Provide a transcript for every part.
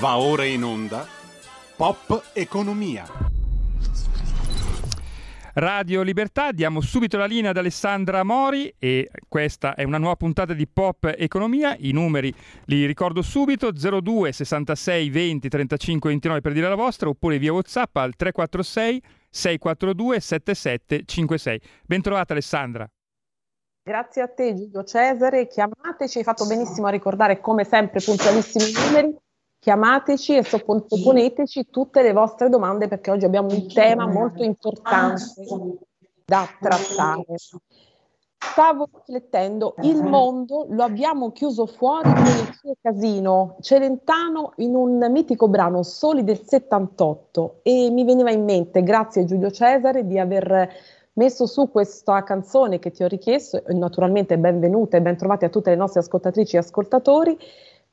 Va ora in onda Pop Economia. Radio Libertà, diamo subito la linea ad Alessandra Mori e questa è una nuova puntata di Pop Economia, i numeri li ricordo subito 02 66 20 35 29 per dire la vostra oppure via Whatsapp al 346 642 7756. Bentrovata Alessandra. Grazie a te Giulio Cesare, chiamateci, hai fatto benissimo a ricordare come sempre puntualissimi numeri. Chiamateci e sottoponeteci tutte le vostre domande perché oggi abbiamo un tema molto importante da trattare. Stavo riflettendo, il mondo lo abbiamo chiuso fuori con il suo casino Celentano in un mitico brano Soli del 78 e mi veniva in mente, grazie Giulio Cesare, di aver messo su questa canzone che ti ho richiesto, naturalmente benvenute e ben trovate a tutte le nostre ascoltatrici e ascoltatori,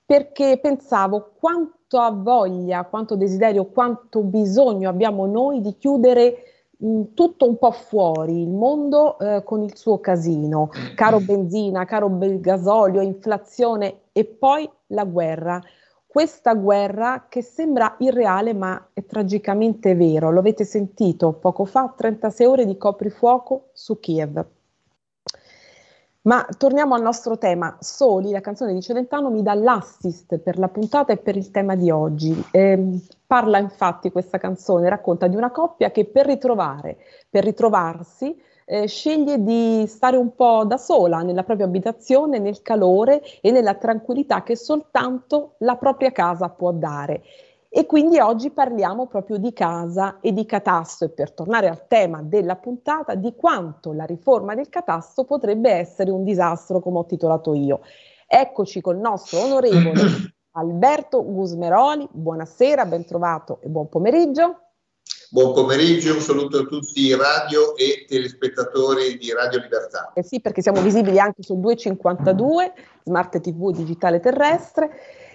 perché pensavo quanto ha voglia, quanto desiderio, quanto bisogno abbiamo noi di chiudere mh, tutto un po' fuori, il mondo eh, con il suo casino, caro benzina, caro gasolio, inflazione e poi la guerra. Questa guerra che sembra irreale ma è tragicamente vero, lo avete sentito poco fa, 36 ore di coprifuoco su Kiev. Ma torniamo al nostro tema. Soli, la canzone di Celentano, mi dà l'assist per la puntata e per il tema di oggi. Eh, parla infatti questa canzone, racconta di una coppia che per ritrovare, per ritrovarsi, eh, sceglie di stare un po' da sola nella propria abitazione, nel calore e nella tranquillità che soltanto la propria casa può dare. E quindi oggi parliamo proprio di casa e di catasto e per tornare al tema della puntata di quanto la riforma del catasto potrebbe essere un disastro come ho titolato io. Eccoci col nostro onorevole Alberto Gusmeroli, buonasera, ben trovato e buon pomeriggio. Buon pomeriggio, un saluto a tutti i radio e telespettatori di Radio Libertà. Eh sì, perché siamo visibili anche su 252, Smart TV digitale terrestre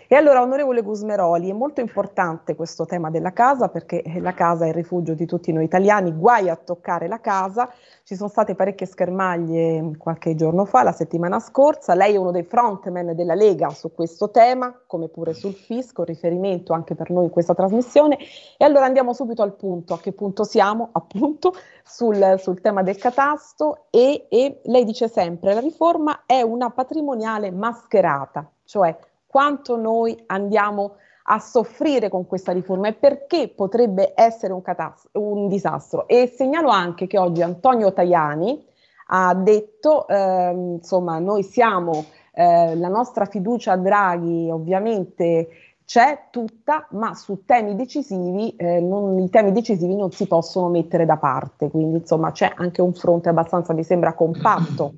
e allora, onorevole Gusmeroli, è molto importante questo tema della casa perché eh, la casa è il rifugio di tutti noi italiani, guai a toccare la casa. Ci sono state parecchie schermaglie mm, qualche giorno fa, la settimana scorsa. Lei è uno dei frontman della Lega su questo tema, come pure sul fisco, riferimento anche per noi in questa trasmissione. E allora andiamo subito al punto, a che punto siamo appunto sul, sul tema del catasto e, e lei dice sempre la riforma è una patrimoniale mascherata, cioè quanto noi andiamo a soffrire con questa riforma e perché potrebbe essere un, catas- un disastro. E segnalo anche che oggi Antonio Tajani ha detto, eh, insomma, noi siamo, eh, la nostra fiducia a Draghi ovviamente c'è tutta, ma su temi decisivi, eh, non, i temi decisivi non si possono mettere da parte, quindi insomma c'è anche un fronte abbastanza, mi sembra, compatto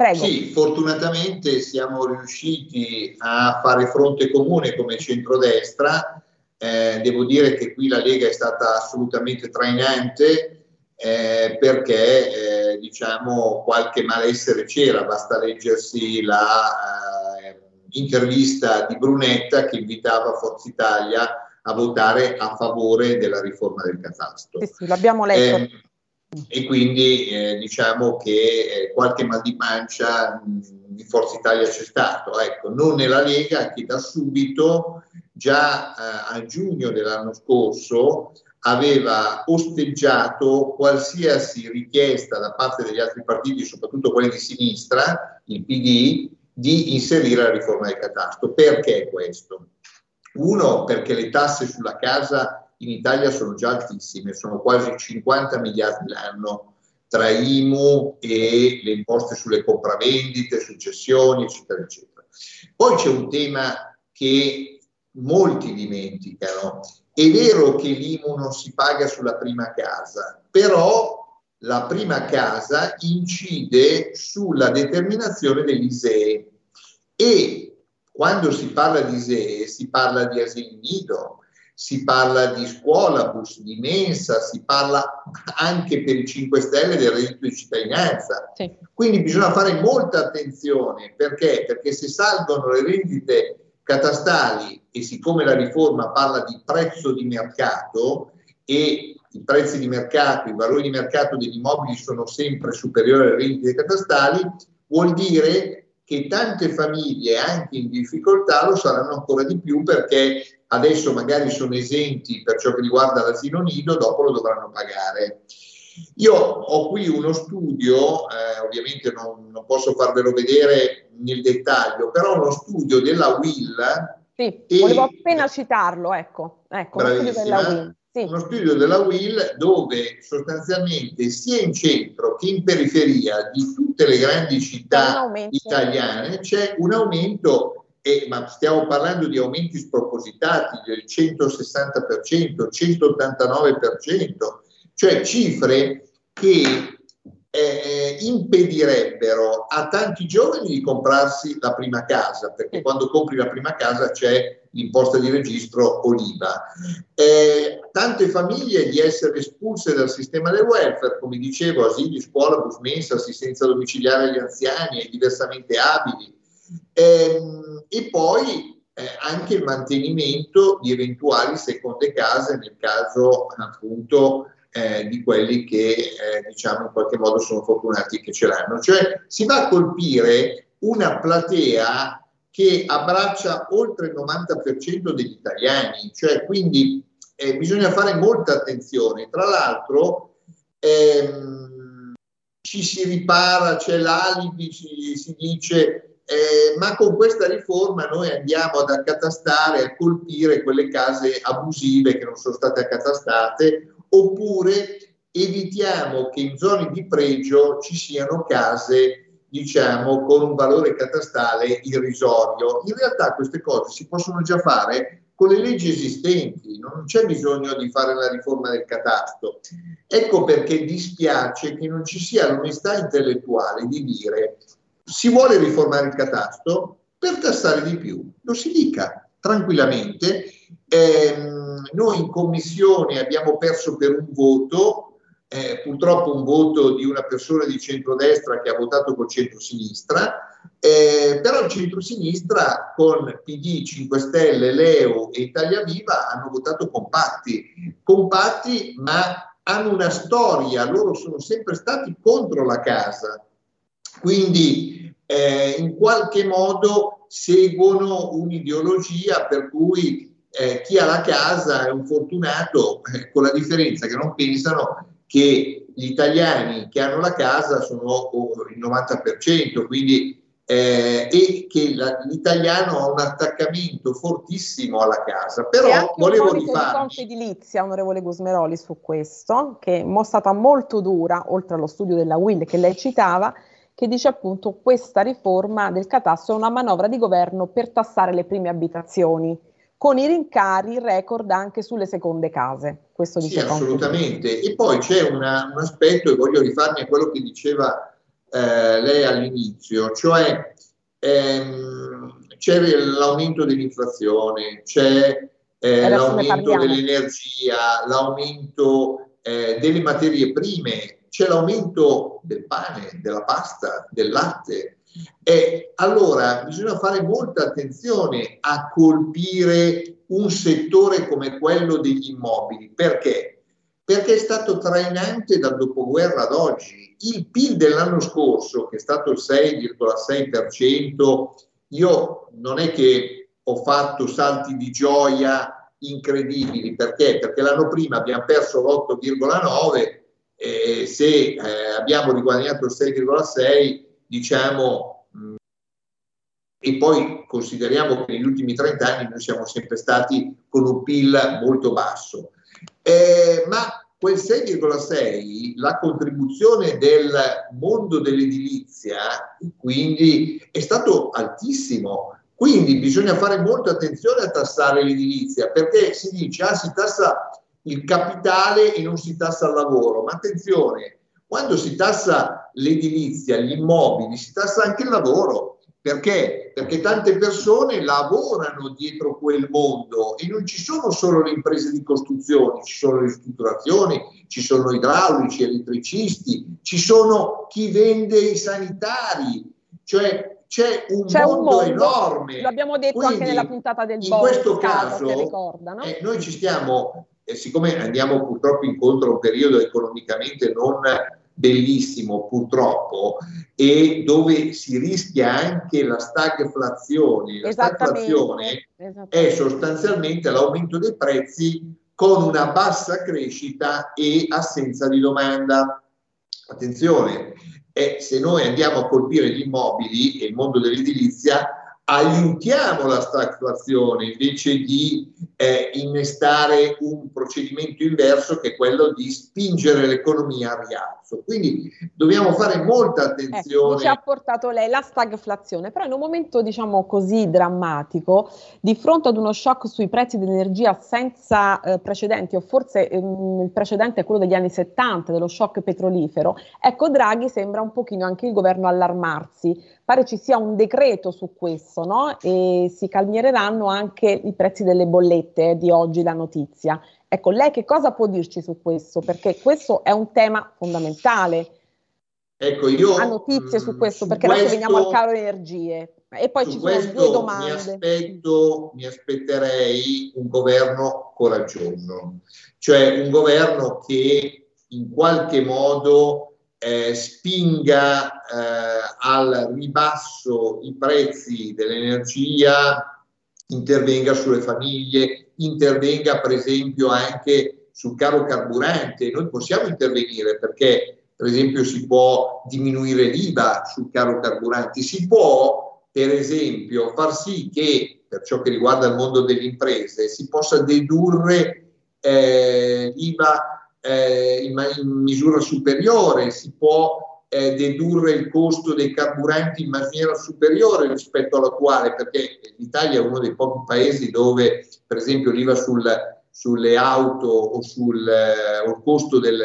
Prego. Sì, fortunatamente siamo riusciti a fare fronte comune come centrodestra. Eh, devo dire che qui la Lega è stata assolutamente trainante eh, perché eh, diciamo qualche malessere c'era, basta leggersi la eh, intervista di Brunetta che invitava Forza Italia a votare a favore della riforma del catasto. Sì, sì, l'abbiamo letto eh, e quindi eh, diciamo che eh, qualche mal di pancia mh, di Forza Italia c'è stato, ecco, non nella Lega che da subito, già eh, a giugno dell'anno scorso, aveva osteggiato qualsiasi richiesta da parte degli altri partiti, soprattutto quelli di sinistra, il PD, di inserire la riforma del catasto. Perché questo? Uno, perché le tasse sulla casa in Italia sono già altissime, sono quasi 50 miliardi l'anno tra IMU e le imposte sulle compravendite, successioni, eccetera, eccetera. Poi c'è un tema che molti dimenticano. È vero che l'IMU non si paga sulla prima casa, però la prima casa incide sulla determinazione dell'ISEE e quando si parla di ISEE si parla di asili nido, si parla di scuola, bus di mensa, si parla anche per i 5 Stelle del reddito di cittadinanza. Sì. Quindi bisogna fare molta attenzione perché? Perché se salgono le rendite catastali e siccome la riforma parla di prezzo di mercato e i prezzi di mercato, i valori di mercato degli immobili sono sempre superiori alle rendite catastali, vuol dire che tante famiglie anche in difficoltà lo saranno ancora di più perché adesso magari sono esenti per ciò che riguarda l'asilo nido, dopo lo dovranno pagare. Io ho qui uno studio, eh, ovviamente non, non, posso farvelo vedere nel dettaglio, però uno studio della WIL. Sì, e, volevo appena citarlo, ecco, ecco uno studio. Sì. Uno studio della WIL dove sostanzialmente sia in centro che in periferia di tutte le grandi città italiane c'è un aumento, eh, ma stiamo parlando di aumenti spropositati del 160%, 189%, cioè cifre che eh, impedirebbero a tanti giovani di comprarsi la prima casa, perché quando compri la prima casa c'è l'imposta di registro o l'IVA. Eh, tante famiglie di essere espulse dal sistema del welfare, come dicevo, asili, scuola, bus mensa, assistenza domiciliare agli anziani e diversamente abili. Eh, e poi eh, anche il mantenimento di eventuali seconde case nel caso appunto eh, di quelli che eh, diciamo in qualche modo sono fortunati che ce l'hanno. Cioè si va a colpire una platea che abbraccia oltre il 90% degli italiani, cioè quindi eh, bisogna fare molta attenzione. Tra l'altro ehm, ci si ripara, c'è l'alibi, ci, si dice eh, ma con questa riforma noi andiamo ad accatastare, a colpire quelle case abusive che non sono state accatastate oppure evitiamo che in zone di pregio ci siano case diciamo con un valore catastale irrisorio. In realtà queste cose si possono già fare con le leggi esistenti, non c'è bisogno di fare la riforma del catasto. Ecco perché dispiace che non ci sia l'onestà intellettuale di dire si vuole riformare il catasto per tassare di più, lo si dica tranquillamente. Eh, noi in commissione abbiamo perso per un voto, eh, purtroppo un voto di una persona di centrodestra che ha votato col centrosinistra, eh, però il centrosinistra con PD, 5 Stelle, Leo e Italia Viva hanno votato compatti, compatti ma hanno una storia, loro sono sempre stati contro la casa, quindi eh, in qualche modo seguono un'ideologia per cui eh, chi ha la casa è un fortunato, eh, con la differenza che non pensano che gli italiani che hanno la casa sono il 90%, quindi eh, e che la, l'italiano ha un attaccamento fortissimo alla casa. Però e anche volevo rifarmi... di edilizia, onorevole Gusmeroli, su questo, che è stata molto dura, oltre allo studio della WIL che lei citava, che dice appunto questa riforma del catasto è una manovra di governo per tassare le prime abitazioni con i rincari record anche sulle seconde case. Questo dice sì, assolutamente. E poi c'è una, un aspetto, e voglio rifarmi a quello che diceva eh, lei all'inizio, cioè ehm, c'è l'aumento dell'inflazione, c'è eh, l'aumento dell'energia, l'aumento eh, delle materie prime, c'è l'aumento del pane, della pasta, del latte. E allora bisogna fare molta attenzione a colpire un settore come quello degli immobili. Perché? Perché è stato trainante dal dopoguerra ad oggi. Il PIL dell'anno scorso, che è stato il 6,6%, io non è che ho fatto salti di gioia incredibili. Perché? Perché l'anno prima abbiamo perso l'8,9% e se eh, abbiamo riguadagnato il 6,6% diciamo, mh, e poi consideriamo che negli ultimi 30 anni noi siamo sempre stati con un PIL molto basso. Eh, ma quel 6,6, la contribuzione del mondo dell'edilizia, quindi è stato altissimo. Quindi bisogna fare molta attenzione a tassare l'edilizia, perché si dice, ah, si tassa il capitale e non si tassa il lavoro. Ma attenzione, quando si tassa l'edilizia, gli immobili, si tassa anche il lavoro. Perché? Perché tante persone lavorano dietro quel mondo e non ci sono solo le imprese di costruzione, ci sono le ristrutturazioni, ci sono idraulici, elettricisti, ci sono chi vende i sanitari, cioè c'è un, c'è mondo, un mondo, enorme. L'abbiamo detto Quindi, anche nella puntata del In questo caso, ricorda, no? eh, noi ci stiamo, eh, siccome andiamo purtroppo incontro a un periodo economicamente non bellissimo purtroppo e dove si rischia anche la stagflazione. La stagflazione è sostanzialmente l'aumento dei prezzi con una bassa crescita e assenza di domanda. Attenzione, eh, se noi andiamo a colpire gli immobili e il mondo dell'edilizia, aiutiamo la stagflazione invece di eh, innestare un procedimento inverso che è quello di spingere l'economia a rialzo. Quindi dobbiamo fare molta attenzione. Ecco, ci ha portato lei la stagflazione, però in un momento diciamo così drammatico, di fronte ad uno shock sui prezzi dell'energia senza eh, precedenti, o forse ehm, il precedente è quello degli anni 70, dello shock petrolifero, ecco Draghi sembra un pochino anche il governo allarmarsi pare ci sia un decreto su questo, no? E si calmieranno anche i prezzi delle bollette di oggi, la notizia. Ecco, lei che cosa può dirci su questo? Perché questo è un tema fondamentale. Ecco, io ha notizie su mm, questo, su perché questo, adesso veniamo al caro energie. E poi ci sono due domande. Mi, aspetto, mi aspetterei un governo coraggioso, cioè un governo che in qualche modo eh, spinga eh, al ribasso i prezzi dell'energia, intervenga sulle famiglie, intervenga per esempio anche sul caro carburante. Noi possiamo intervenire perché per esempio si può diminuire l'IVA sul caro carburanti, si può per esempio far sì che per ciò che riguarda il mondo delle imprese si possa dedurre eh, l'IVA eh, in, in, misura superiore, si può eh, dedurre il costo dei carburanti in maniera superiore rispetto all'attuale, perché l'Italia è uno dei pochi paesi dove, per esempio, l'IVA sul, sulle auto o sul eh, o costo del,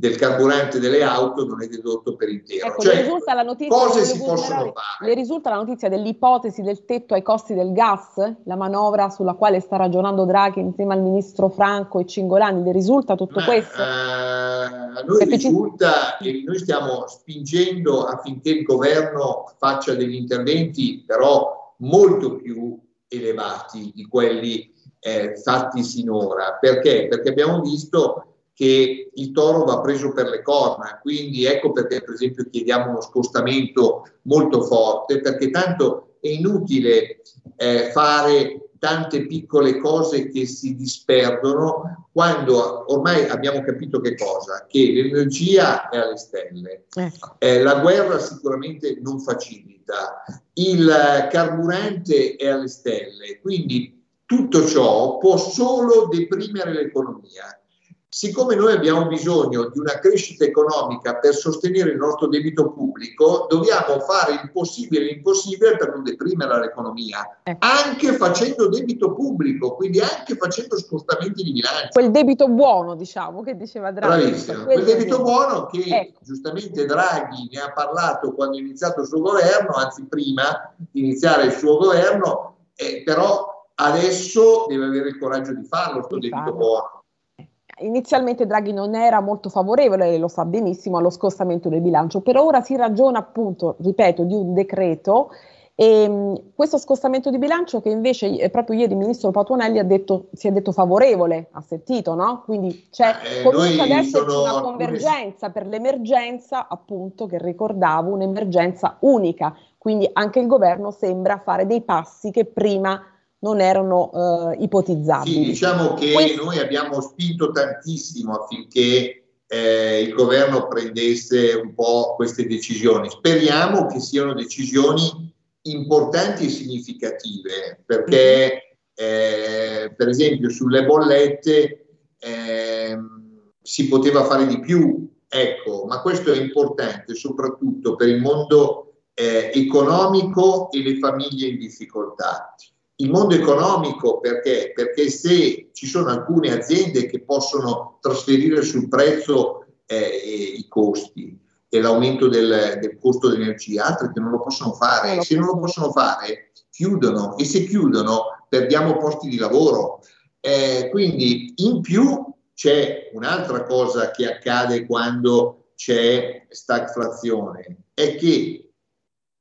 del carburante delle auto non è dedotto per intero. Ecco, cioè, risulta la notizia, cose si possono fare. Le risulta la notizia dell'ipotesi del tetto ai costi del gas, la manovra sulla quale sta ragionando Draghi insieme al ministro Franco e Cingolani, le risulta tutto Ma, questo? Eh, a noi Perché risulta ci... che noi stiamo spingendo affinché il governo faccia degli interventi però molto più elevati di quelli eh, fatti sinora. Perché? Perché abbiamo visto che il toro va preso per le corna, quindi ecco perché per esempio chiediamo uno scostamento molto forte, perché tanto è inutile eh, fare tante piccole cose che si disperdono quando ormai abbiamo capito che cosa? Che l'energia è alle stelle, ecco. eh, la guerra sicuramente non facilita, il carburante è alle stelle, quindi tutto ciò può solo deprimere l'economia Siccome noi abbiamo bisogno di una crescita economica per sostenere il nostro debito pubblico, dobbiamo fare il possibile e l'impossibile per non deprimere l'economia, ecco. anche facendo debito pubblico, quindi anche facendo spostamenti di bilancio. Quel debito buono, diciamo, che diceva Draghi. Bravissimo, quel debito buono che ecco. giustamente Draghi ne ha parlato quando ha iniziato il suo governo, anzi prima di iniziare il suo governo, eh, però adesso deve avere il coraggio di farlo, questo debito farlo. buono inizialmente Draghi non era molto favorevole, lo sa benissimo, allo scostamento del bilancio, per ora si ragiona appunto, ripeto, di un decreto e mh, questo scostamento di bilancio che invece eh, proprio ieri il ministro Patuanelli detto, si è detto favorevole, ha sentito, no? Quindi c'è eh, comunque adesso una convergenza per l'emergenza, appunto, che ricordavo, un'emergenza unica, quindi anche il governo sembra fare dei passi che prima non erano eh, ipotizzabili. Sì, diciamo che Questo... noi abbiamo spinto tantissimo affinché eh, il governo prendesse un po' queste decisioni. Speriamo che siano decisioni importanti e significative, perché eh, per esempio sulle bollette ehm, si poteva fare di più, ecco, ma questo è importante soprattutto per il mondo eh, economico e le famiglie in difficoltà il mondo economico perché? Perché se ci sono alcune aziende che possono trasferire sul prezzo eh, i costi e l'aumento del, del, costo dell'energia, altre che non lo possono fare. Se non lo possono fare, chiudono e se chiudono perdiamo posti di lavoro. Eh, quindi in più c'è un'altra cosa che accade quando c'è stagflazione, è che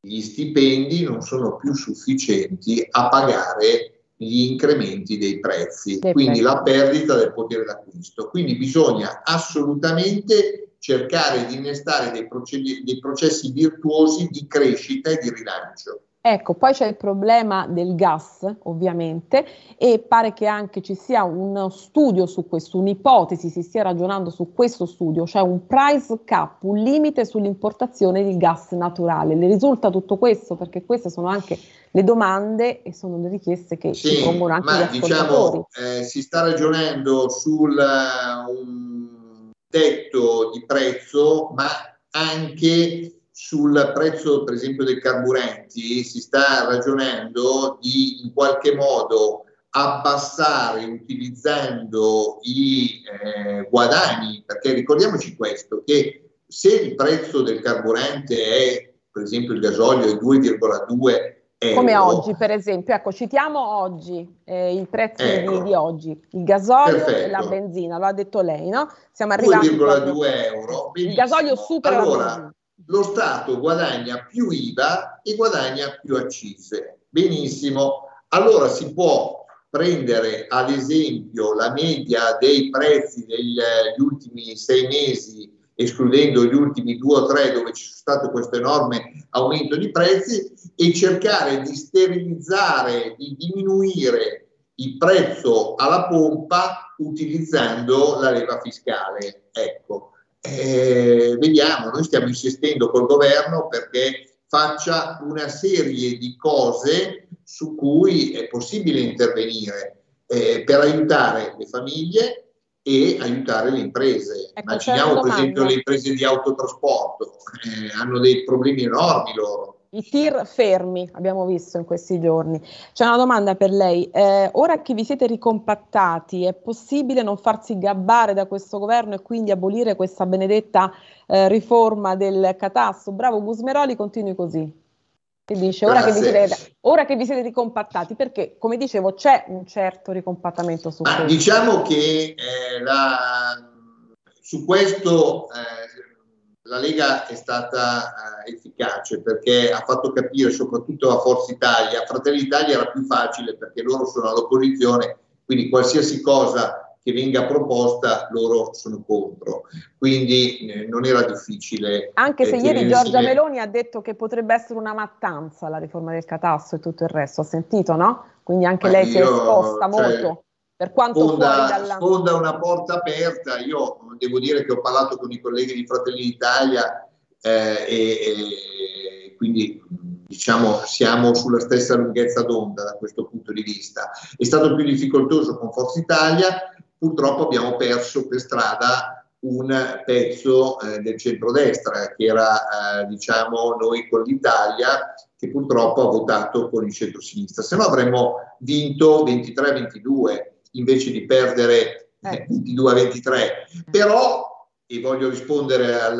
gli stipendi non sono più sufficienti a pagare gli incrementi dei prezzi, dei quindi prezzi. la perdita del potere d'acquisto. Quindi bisogna assolutamente cercare di innestare dei processi, dei processi virtuosi di crescita e di rilancio. Ecco, poi c'è il problema del gas, ovviamente, e pare che anche ci sia uno studio su questo, un'ipotesi, si stia ragionando su questo studio, cioè un price cap, un limite sull'importazione di gas naturale. Le risulta tutto questo? Perché queste sono anche le domande e sono le richieste che sì, si pongono anche ma, gli diciamo, eh, si sta ragionando sul uh, un tetto di prezzo, ma anche sul prezzo per esempio dei carburanti si sta ragionando di in qualche modo abbassare utilizzando i eh, guadagni, perché ricordiamoci questo, che se il prezzo del carburante è, per esempio il gasolio è 2,2 euro. Come oggi, per esempio, ecco, citiamo oggi eh, il prezzo ecco. di, di, oggi, il gasolio Perfetto. e la benzina, lo ha detto lei, no? Siamo arrivati 2,2 euro. Benissimo. Il gasolio supera allora, lo Stato guadagna più IVA e guadagna più accise. Benissimo, allora si può prendere ad esempio la media dei prezzi degli ultimi sei mesi, escludendo gli ultimi due o tre dove c'è stato questo enorme aumento di prezzi, e cercare di sterilizzare, di diminuire il prezzo alla pompa utilizzando la leva fiscale. Ecco. Eh, vediamo, noi stiamo insistendo col governo perché faccia una serie di cose su cui è possibile intervenire eh, per aiutare le famiglie e aiutare le imprese. Ecco, Immaginiamo per esempio le imprese di autotrasporto, eh, hanno dei problemi enormi loro i tir fermi, abbiamo visto in questi giorni. C'è una domanda per lei. Eh, ora che vi siete ricompattati, è possibile non farsi gabbare da questo governo e quindi abolire questa benedetta eh, riforma del catasto? Bravo Gusmeroli, continui così. E dice, ora che, siete, ora che, vi siete, ricompattati, perché come dicevo c'è un certo ricompattamento su questo. Diciamo che eh, la, su questo eh, la Lega è stata eh, efficace perché ha fatto capire soprattutto a Forza Italia, a Fratelli d'Italia era più facile perché loro sono all'opposizione, quindi qualsiasi cosa che venga proposta loro sono contro, quindi eh, non era difficile. Anche se eh, ieri Giorgia Meloni ha detto che potrebbe essere una mattanza la riforma del catasto e tutto il resto, ha sentito no? Quindi anche Ma lei io, si è esposta cioè, molto per quanto sfonda, sfonda una porta aperta. Io devo dire che ho parlato con i colleghi di Fratelli d'Italia eh, e, e, quindi diciamo siamo sulla stessa lunghezza d'onda da questo punto di vista. È stato più difficoltoso con Forza Italia, purtroppo abbiamo perso per strada un pezzo eh, del centrodestra che era eh, diciamo noi con l'Italia che purtroppo ha votato con il centro-sinistra, se no avremmo vinto 23-22 invece di perdere eh. 22 a 23. Però, e voglio rispondere al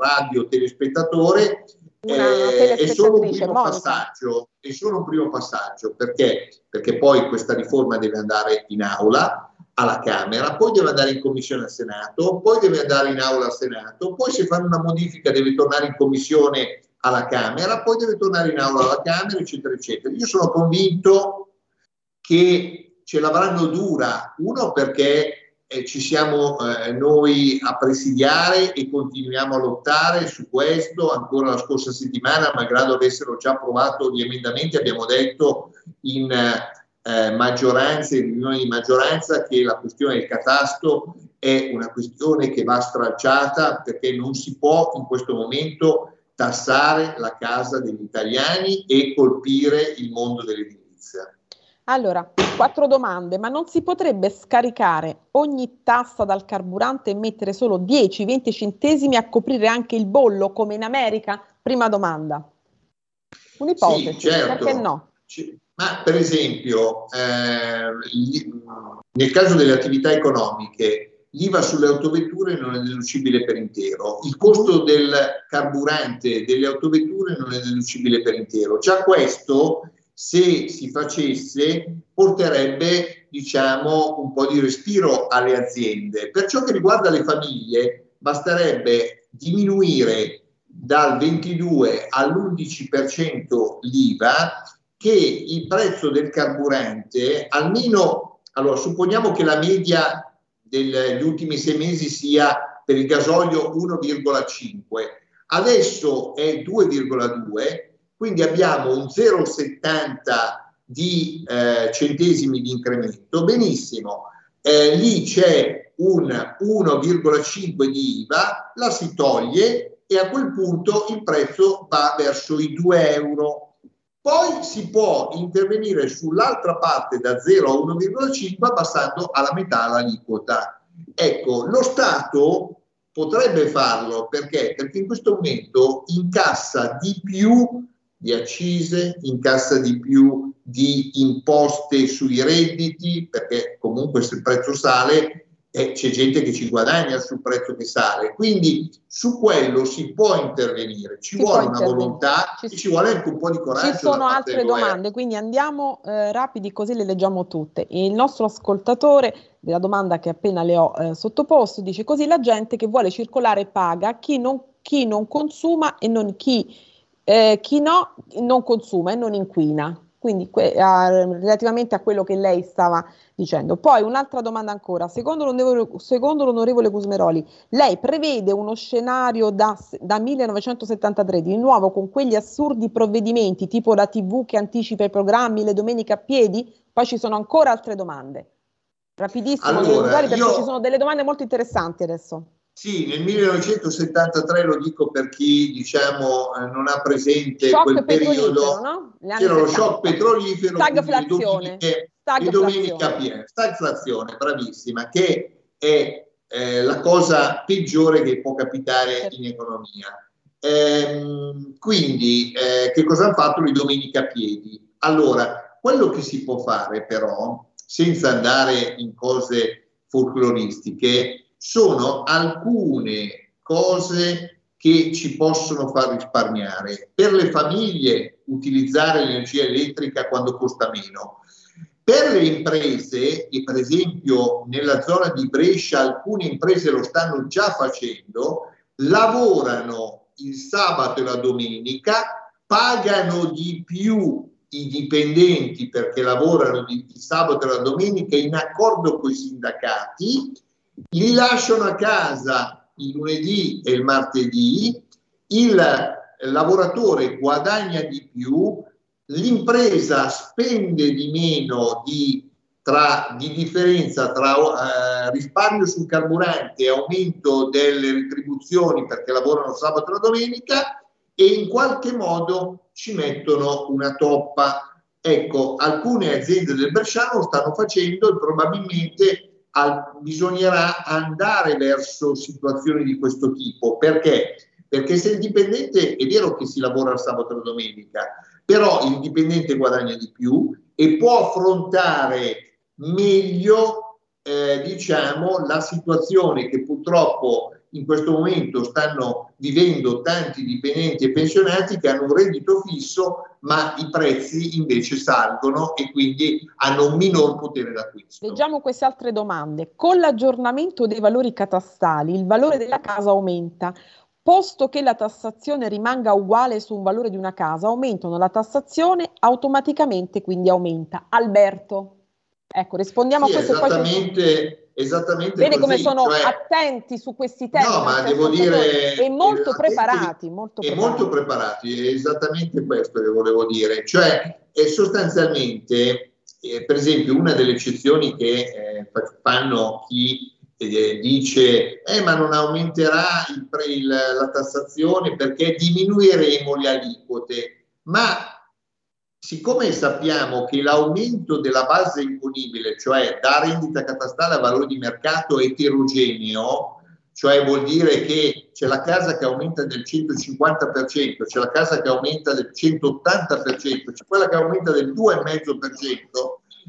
radio telespettatore, eh, è solo un primo Monica. passaggio, è solo un primo passaggio perché? perché poi questa riforma deve andare in aula alla Camera, poi deve andare in commissione al Senato, poi deve andare in aula al Senato, poi se fanno una modifica deve tornare in commissione alla Camera, poi deve tornare in aula alla Camera, eccetera, eccetera. Io sono convinto che ce l'avranno dura, uno perché eh, ci siamo eh, noi a presidiare e continuiamo a lottare su questo, ancora la scorsa settimana, malgrado avessero già approvato gli emendamenti, abbiamo detto in eh, maggioranza, in riunione di maggioranza, che la questione del catasto è una questione che va stracciata perché non si può in questo momento tassare la casa degli italiani e colpire il mondo dell'edilizia. Allora, quattro domande, ma non si potrebbe scaricare ogni tassa dal carburante e mettere solo 10-20 centesimi a coprire anche il bollo come in America? Prima domanda. Un'ipotesi, sì, certo. perché no? Ma per esempio, eh, nel caso delle attività economiche, l'IVA sulle autovetture non è deducibile per intero, il costo del carburante delle autovetture non è deducibile per intero. Già questo se si facesse porterebbe diciamo un po' di respiro alle aziende. Per ciò che riguarda le famiglie basterebbe diminuire dal 22 all'11% l'IVA che il prezzo del carburante almeno allora supponiamo che la media degli ultimi sei mesi sia per il gasolio 1,5, adesso è 2,2, quindi abbiamo un 0,70 di eh, centesimi di incremento. Benissimo, eh, lì c'è un 1,5 di IVA, la si toglie e a quel punto il prezzo va verso i 2 euro. Poi si può intervenire sull'altra parte da 0 a 1,5 abbassando alla metà l'aliquota. Ecco, lo Stato potrebbe farlo perché? Perché in questo momento incassa di più di accise, incassa di più di imposte sui redditi, perché comunque se il prezzo sale eh, c'è gente che ci guadagna sul prezzo che sale. Quindi su quello si può intervenire, ci si vuole una volontà ci, e ci vuole anche un po' di coraggio. Ci sono altre domande, quindi andiamo eh, rapidi così le leggiamo tutte. Il nostro ascoltatore della domanda che appena le ho eh, sottoposto dice così la gente che vuole circolare paga, chi non, chi non consuma e non chi, eh, chi no non consuma e non inquina quindi que- a, relativamente a quello che lei stava dicendo. Poi un'altra domanda ancora, secondo l'onorevole, secondo l'onorevole Cusmeroli, lei prevede uno scenario da, da 1973 di nuovo con quegli assurdi provvedimenti tipo la TV che anticipa i programmi, le domeniche a piedi? Poi ci sono ancora altre domande. Rapidissimo, allora, perché io... ci sono delle domande molto interessanti adesso. Sì, nel 1973 lo dico per chi diciamo eh, non ha presente shock quel periodo, no? c'era lo shock petrolifero, stagflazione, di domenica piena, stagflazione, bravissima, che è eh, la cosa peggiore che può capitare certo. in economia. Ehm, quindi, eh, che cosa hanno fatto le domeniche a piedi? Allora, quello che si può fare però, senza andare in cose folcloristiche, sono alcune cose che ci possono far risparmiare. Per le famiglie utilizzare l'energia elettrica quando costa meno. Per le imprese, e per esempio nella zona di Brescia alcune imprese lo stanno già facendo, lavorano il sabato e la domenica, pagano di più i dipendenti perché lavorano il sabato e la domenica in accordo con i sindacati li lasciano a casa il lunedì e il martedì, il lavoratore guadagna di più, l'impresa spende di meno di, tra, di differenza tra eh, risparmio sul carburante e aumento delle retribuzioni perché lavorano sabato e domenica e in qualche modo ci mettono una toppa. Ecco, alcune aziende del Bresciano stanno facendo e probabilmente al, bisognerà andare verso situazioni di questo tipo. Perché? Perché se il dipendente, è vero che si lavora sabato e domenica, però il dipendente guadagna di più e può affrontare meglio, eh, diciamo, la situazione che purtroppo in questo momento stanno vivendo tanti dipendenti e pensionati che hanno un reddito fisso, ma i prezzi invece salgono e quindi hanno un minor potere d'acquisto. Leggiamo queste altre domande. Con l'aggiornamento dei valori catastali, il valore della casa aumenta. Posto che la tassazione rimanga uguale su un valore di una casa, aumentano la tassazione, automaticamente quindi aumenta. Alberto. Ecco, rispondiamo sì, a questo. Esattamente, esattamente Vedi così, come sono cioè, attenti su questi temi. No, ma devo dire... E molto preparati. Molto e preparati. molto preparati, è esattamente questo che volevo dire. Cioè, è sostanzialmente, eh, per esempio, una delle eccezioni che eh, fanno chi eh, dice eh, ma non aumenterà il, il, la tassazione perché diminuiremo le aliquote. Ma siccome sappiamo che l'aumento della base imponibile, cioè da rendita catastale a valore di mercato eterogeneo, cioè vuol dire che c'è la casa che aumenta del 150%, c'è la casa che aumenta del 180%, c'è quella che aumenta del 2,5%,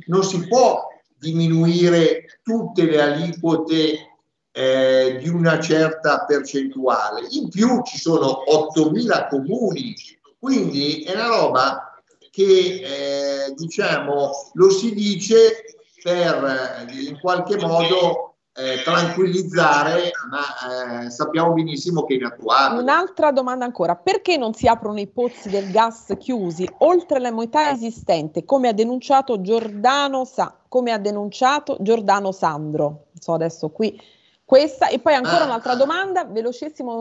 non si può diminuire tutte le aliquote eh, di una certa percentuale. In più ci sono 8.000 comuni, quindi è una roba che eh, diciamo lo si dice per eh, in qualche modo eh, tranquillizzare, ma eh, sappiamo benissimo che è inattuabile. Un'altra domanda ancora, perché non si aprono i pozzi del gas chiusi oltre la metà esistente, come ha denunciato Giordano, Sa- come ha denunciato Giordano Sandro? So adesso qui Questa e poi ancora ah, un'altra domanda, velocissimo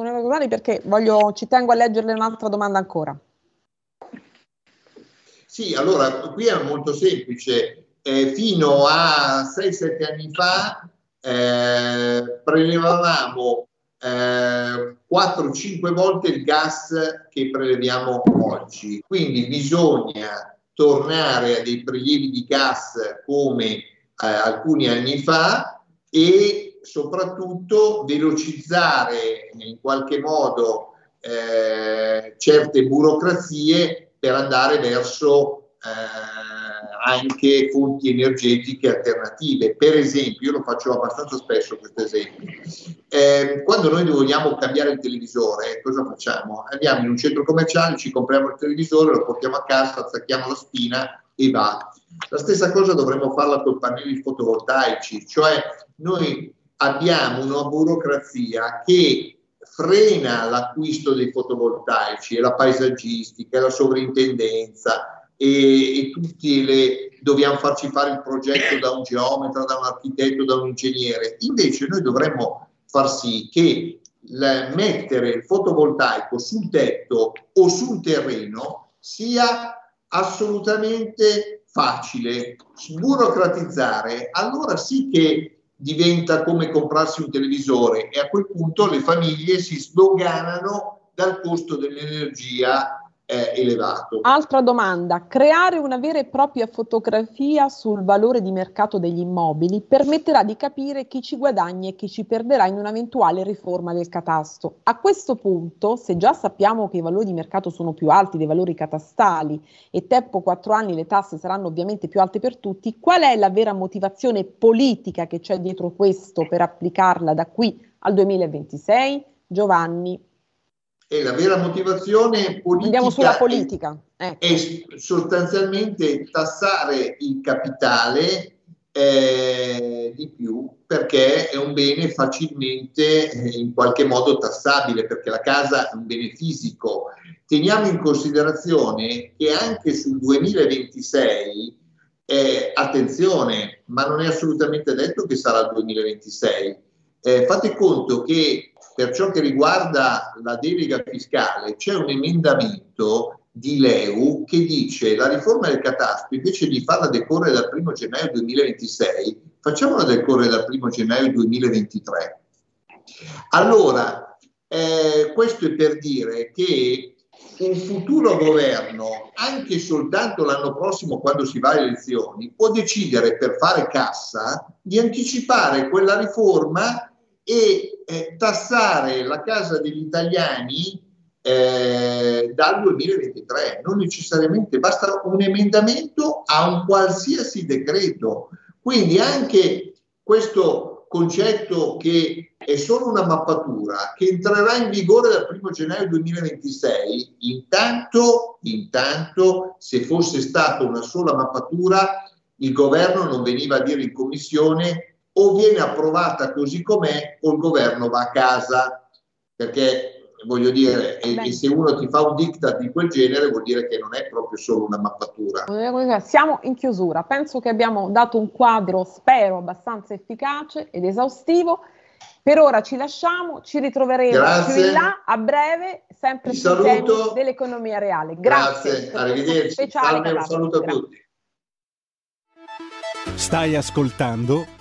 perché voglio, ci tengo a leggerle un'altra domanda ancora. Sì, allora qui è molto semplice. Eh, fino a 6-7 anni fa eh, prelevavamo eh, 4-5 volte il gas che preleviamo oggi. Quindi bisogna tornare a dei prelievi di gas come eh, alcuni anni fa e soprattutto velocizzare in qualche modo eh, certe burocrazie per andare verso eh, anche fonti energetiche alternative. Per esempio, io lo faccio abbastanza spesso questo esempio, eh, quando noi vogliamo cambiare il televisore, cosa facciamo? Andiamo in un centro commerciale, ci compriamo il televisore, lo portiamo a casa, attacchiamo la spina e va. La stessa cosa dovremmo farla con pannelli fotovoltaici, cioè noi abbiamo una burocrazia che frena l'acquisto dei fotovoltaici, e la paesaggistica, e la sovrintendenza e, e tutti le dobbiamo farci fare il progetto da un geometra, da un architetto, da un ingegnere. Invece noi dovremmo far sì che mettere il fotovoltaico sul tetto o sul terreno sia assolutamente facile. Sburocratizzare, allora sì che diventa come comprarsi un televisore e a quel punto le famiglie si sdoganano dal costo dell'energia eh, elevato. Altra domanda, creare una vera e propria fotografia sul valore di mercato degli immobili permetterà di capire chi ci guadagna e chi ci perderà in un'eventuale riforma del catasto. A questo punto, se già sappiamo che i valori di mercato sono più alti dei valori catastali e tempo 4 anni le tasse saranno ovviamente più alte per tutti, qual è la vera motivazione politica che c'è dietro questo per applicarla da qui al 2026? Giovanni e la vera motivazione politica, Andiamo sulla politica. Ecco. è sostanzialmente tassare il capitale eh, di più perché è un bene facilmente eh, in qualche modo tassabile perché la casa è un bene fisico. Teniamo in considerazione che anche sul 2026 eh, attenzione, ma non è assolutamente detto che sarà il 2026. Eh, fate conto che per ciò che riguarda la delega fiscale c'è un emendamento di Leu che dice la riforma del catastro invece di farla decorrere dal 1 gennaio 2026 facciamola decorrere dal 1 gennaio 2023. Allora, eh, questo è per dire che un futuro governo, anche soltanto l'anno prossimo quando si va alle elezioni, può decidere per fare cassa di anticipare quella riforma e eh, tassare la casa degli italiani eh, dal 2023. Non necessariamente, basta un emendamento a un qualsiasi decreto. Quindi anche questo concetto che è solo una mappatura che entrerà in vigore dal 1 gennaio 2026, intanto, intanto se fosse stata una sola mappatura il governo non veniva a dire in commissione o viene approvata così com'è o il governo va a casa, perché voglio dire, e, e, se uno ti fa un diktat di quel genere vuol dire che non è proprio solo una mappatura. Siamo in chiusura, penso che abbiamo dato un quadro, spero, abbastanza efficace ed esaustivo. Per ora ci lasciamo, ci ritroveremo Grazie. più in là a breve, sempre sul tema dell'economia reale. Grazie, Grazie. arrivederci. Salve, un saluto a tutti. Stai ascoltando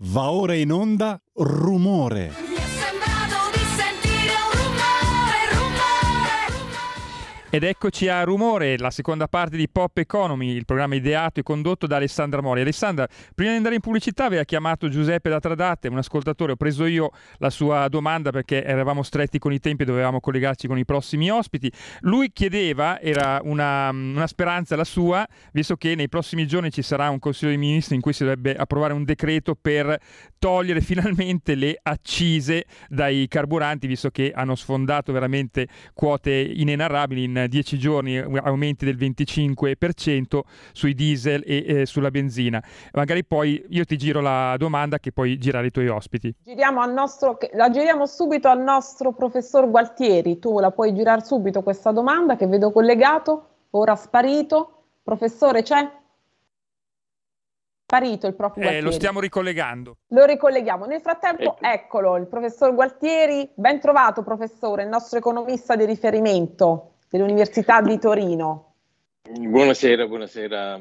Va ora in onda Rumore. Ed eccoci a Rumore, la seconda parte di Pop Economy, il programma ideato e condotto da Alessandra Mori. Alessandra, prima di andare in pubblicità aveva chiamato Giuseppe da Tradate, un ascoltatore, ho preso io la sua domanda perché eravamo stretti con i tempi e dovevamo collegarci con i prossimi ospiti. Lui chiedeva, era una, una speranza la sua, visto che nei prossimi giorni ci sarà un Consiglio dei Ministri in cui si dovrebbe approvare un decreto per togliere finalmente le accise dai carburanti, visto che hanno sfondato veramente quote inenarrabili in dieci giorni aumenti del 25% sui diesel e eh, sulla benzina. Magari poi io ti giro la domanda che puoi girare i tuoi ospiti. Giriamo nostro, la giriamo subito al nostro professor Gualtieri. Tu la puoi girare subito questa domanda che vedo collegato, ora sparito. Professore c'è? Sparito il. Gualtieri. Eh, lo stiamo ricollegando. Lo ricolleghiamo. Nel frattempo, ecco. eccolo, il professor Gualtieri. Ben trovato, professore, il nostro economista di riferimento dell'Università di Torino. Buonasera, buonasera.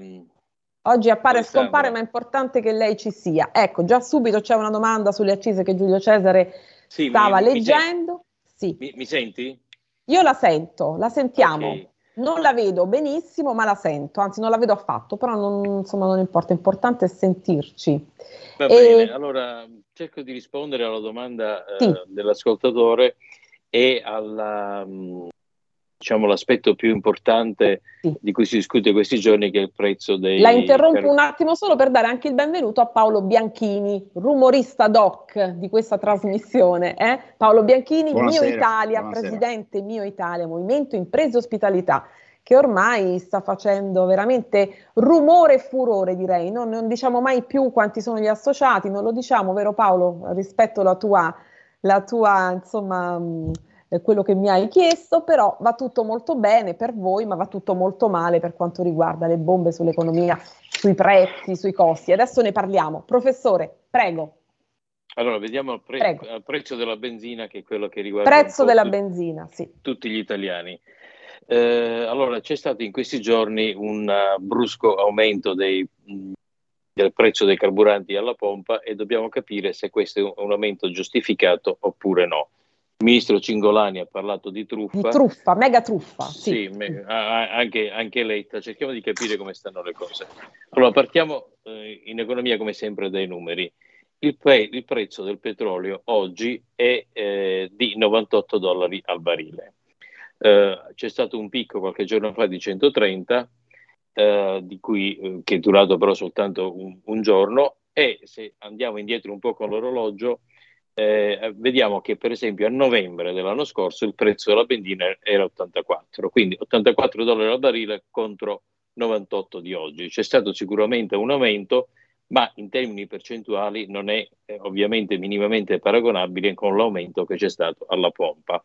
Oggi appare e scompare, ma è importante che lei ci sia. Ecco, già subito c'è una domanda sulle accise che Giulio Cesare sì, stava mi, leggendo. Mi, sì. mi, mi, senti? Io la sento, la sentiamo. Okay. Non la vedo benissimo, ma la sento, anzi non la vedo affatto, però non, insomma, non importa, l'importante è sentirci. Va e... bene, allora cerco di rispondere alla domanda sì. eh, dell'ascoltatore e alla, mh, diciamo, l'aspetto più importante sì. di cui si discute questi giorni, che è il prezzo dei... La interrompo car- un attimo solo per dare anche il benvenuto a Paolo Bianchini, rumorista doc di questa trasmissione. Eh? Paolo Bianchini, buonasera, Mio Italia, buonasera. presidente Mio Italia, Movimento Imprese Ospitalità che ormai sta facendo veramente rumore e furore, direi. Non, non, diciamo mai più quanti sono gli associati, non lo diciamo, vero Paolo? Rispetto alla tua, la tua insomma, eh, quello che mi hai chiesto, però va tutto molto bene per voi, ma va tutto molto male per quanto riguarda le bombe sull'economia, sui prezzi, sui costi. Adesso ne parliamo. Professore, prego. Allora, vediamo il, pre- prezzo della benzina, che è quello che riguarda prezzo della tu- benzina, sì. tutti gli italiani. Eh, allora, c'è stato in questi giorni un uh, brusco aumento dei, mh, del prezzo dei carburanti alla pompa e dobbiamo capire se questo è un aumento giustificato oppure no. Il ministro Cingolani ha parlato di truffa. Di truffa, mega truffa. Sì, sì me, anche, anche, Letta. Cerchiamo di capire come stanno le cose. Allora, partiamo eh, in economia come sempre dai numeri. Il, pre- il prezzo del petrolio oggi è eh, di 98 dollari al barile. Eh, c'è stato un picco qualche giorno fa di 130, eh, di cui, eh, che è durato però soltanto un, un giorno, e se andiamo indietro un po' con l'orologio, eh, vediamo che per esempio a novembre dell'anno scorso il prezzo della benzina era 84, quindi 84 dollari al barile contro 98 di oggi. C'è stato sicuramente un aumento, ma in termini percentuali non è eh, ovviamente minimamente paragonabile con l'aumento che c'è stato alla pompa.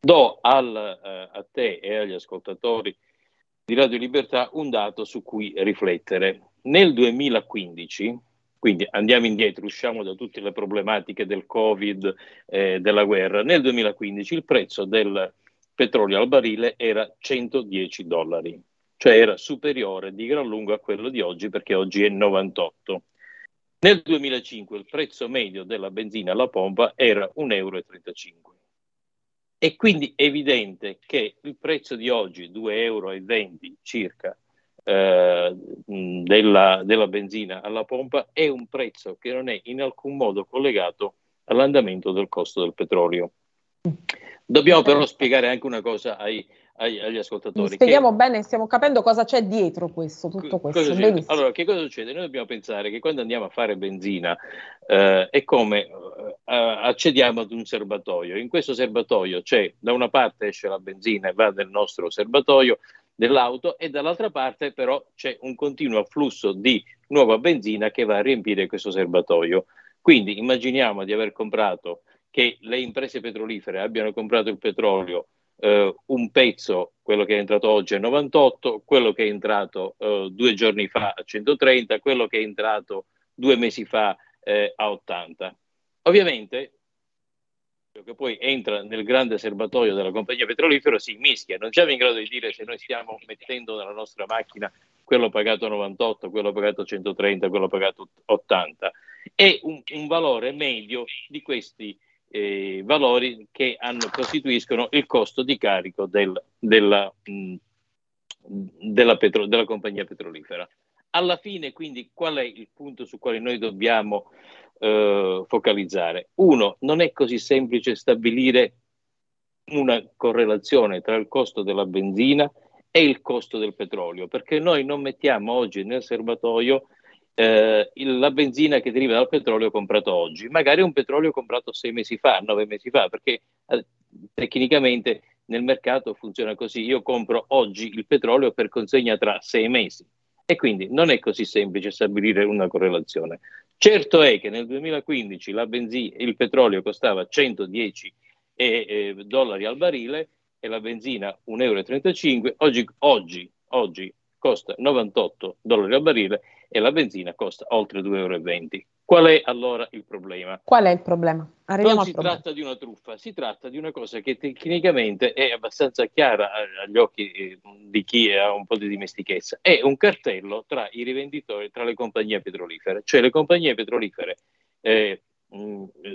Do al, eh, a te e agli ascoltatori di Radio Libertà un dato su cui riflettere. Nel 2015 quindi andiamo indietro, usciamo da tutte le problematiche del Covid, eh, della guerra. Nel 2015 il prezzo del petrolio al barile era 110 dollari, cioè era superiore di gran lungo a quello di oggi perché oggi è 98. Nel 2005 il prezzo medio della benzina alla pompa era 1,35 euro. È quindi evidente che il prezzo di oggi, 2,20 euro circa, eh, della, della benzina alla pompa è un prezzo che non è in alcun modo collegato all'andamento del costo del petrolio. Dobbiamo però spiegare anche una cosa ai, ai, agli ascoltatori. Spieghiamo che, bene, stiamo capendo cosa c'è dietro questo, tutto questo. Allora, che cosa succede? Noi dobbiamo pensare che quando andiamo a fare benzina eh, è come eh, accediamo ad un serbatoio. In questo serbatoio c'è, da una parte esce la benzina e va nel nostro serbatoio, dell'auto e dall'altra parte però c'è un continuo afflusso di nuova benzina che va a riempire questo serbatoio. Quindi immaginiamo di aver comprato che le imprese petrolifere abbiano comprato il petrolio eh, un pezzo, quello che è entrato oggi a 98, quello che è entrato eh, due giorni fa a 130, quello che è entrato due mesi fa eh, a 80. Ovviamente che poi entra nel grande serbatoio della compagnia petrolifera si mischia. Non siamo in grado di dire se noi stiamo mettendo nella nostra macchina quello pagato 98, quello pagato 130, quello pagato 80. È un, un valore medio di questi eh, valori che hanno, costituiscono il costo di carico del, della, mh, della, petro, della compagnia petrolifera. Alla fine, quindi, qual è il punto su quale noi dobbiamo eh, focalizzare? Uno, non è così semplice stabilire una correlazione tra il costo della benzina e il costo del petrolio, perché noi non mettiamo oggi nel serbatoio eh, la benzina che deriva dal petrolio comprato oggi, magari un petrolio comprato sei mesi fa, nove mesi fa, perché eh, tecnicamente nel mercato funziona così, io compro oggi il petrolio per consegna tra sei mesi e quindi non è così semplice stabilire una correlazione. Certo è che nel 2015 la benzina, il petrolio costava 110 e, eh, dollari al barile e la benzina 1,35 euro, oggi, oggi, oggi costa 98 dollari al barile e la benzina costa oltre 2,20 euro. Qual è allora il problema? Qual è il problema? Arriviamo non si problema. tratta di una truffa, si tratta di una cosa che tecnicamente è abbastanza chiara agli occhi eh, di chi ha un po' di dimestichezza. È un cartello tra i rivenditori, tra le compagnie petrolifere. Cioè le compagnie petrolifere eh,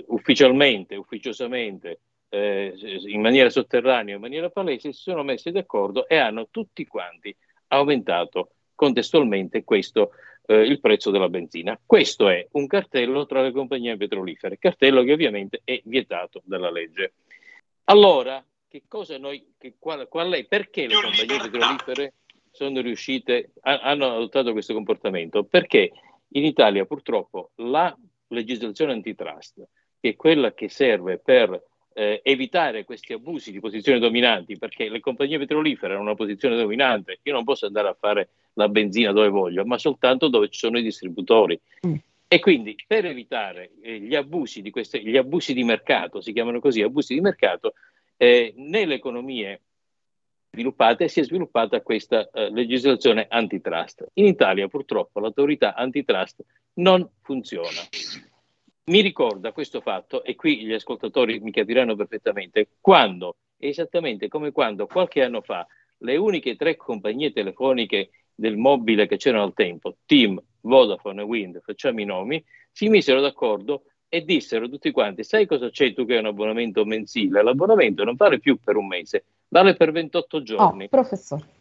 ufficialmente, ufficiosamente eh, in maniera sotterranea, in maniera palese, si sono messi d'accordo e hanno tutti quanti aumentato contestualmente questo, eh, il prezzo della benzina. Questo è un cartello tra le compagnie petrolifere, cartello che ovviamente è vietato dalla legge. Allora, che cosa noi, che, qual, qual, è, perché le compagnie petrolifere sono riuscite, hanno adottato questo comportamento? Perché in Italia purtroppo la legislazione antitrust, che è quella che serve per eh, evitare questi abusi di posizioni dominanti, perché le compagnie petrolifere hanno una posizione dominante, io non posso andare a fare la benzina dove voglio, ma soltanto dove ci sono i distributori. Mm. E quindi per evitare eh, gli, abusi di queste, gli abusi di mercato, si chiamano così, abusi di mercato, eh, nelle economie sviluppate si è sviluppata questa eh, legislazione antitrust. In Italia purtroppo l'autorità antitrust non funziona mi ricorda questo fatto, e qui gli ascoltatori mi capiranno perfettamente, quando, esattamente come quando qualche anno fa, le uniche tre compagnie telefoniche del mobile che c'erano al tempo, Team, Vodafone e Wind, facciamo i nomi, si misero d'accordo e dissero tutti quanti, sai cosa c'è tu che hai un abbonamento mensile? L'abbonamento non vale più per un mese, vale per 28 giorni. Oh, professore.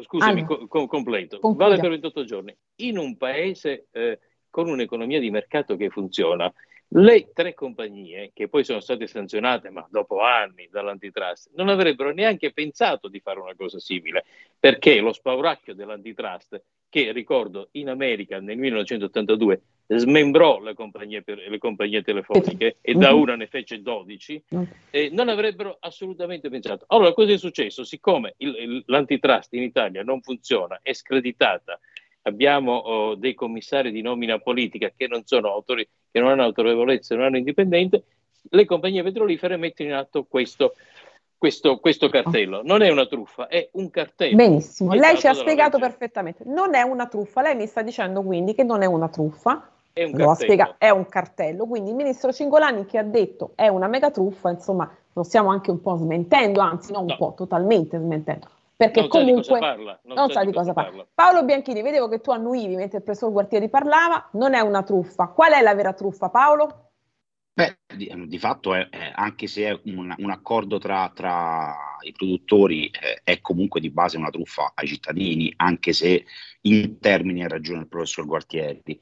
Scusami, allora, co- completo. Concludia. Vale per 28 giorni. In un paese eh, con un'economia di mercato che funziona. Le tre compagnie, che poi sono state sanzionate, ma dopo anni dall'antitrust, non avrebbero neanche pensato di fare una cosa simile, perché lo spauracchio dell'antitrust, che ricordo in America nel 1982 smembrò le compagnie, per, le compagnie telefoniche e da mhm. una ne fece 12, eh, non avrebbero assolutamente pensato. Allora, cosa è successo? Siccome il, il, l'antitrust in Italia non funziona, è screditata, abbiamo oh, dei commissari di nomina politica che non, sono autori, che non hanno autorevolezza, non hanno indipendenza, le compagnie petrolifere mettono in atto questo, questo, questo, cartello. Non è una truffa, è un cartello. Benissimo, lei ci ha spiegato perfettamente. Non è una truffa, lei mi sta dicendo quindi che non è una truffa. È un, cartello. Spiega- è un cartello. Quindi il ministro Cingolani che ha detto è una mega truffa, insomma, lo stiamo anche un po' smentendo, anzi non no. un po', totalmente smentendo perché non comunque parla, non, non sa di cosa parla. parla. Paolo Bianchini, vedevo che tu annuivi mentre il professor Guartieri parlava, non è una truffa. Qual è la vera truffa, Paolo? Beh, di, di fatto, è, è, anche se è un, un accordo tra, tra, i produttori, eh, è comunque di base una truffa ai cittadini, anche se in termini ha ragione il professor Guartieri.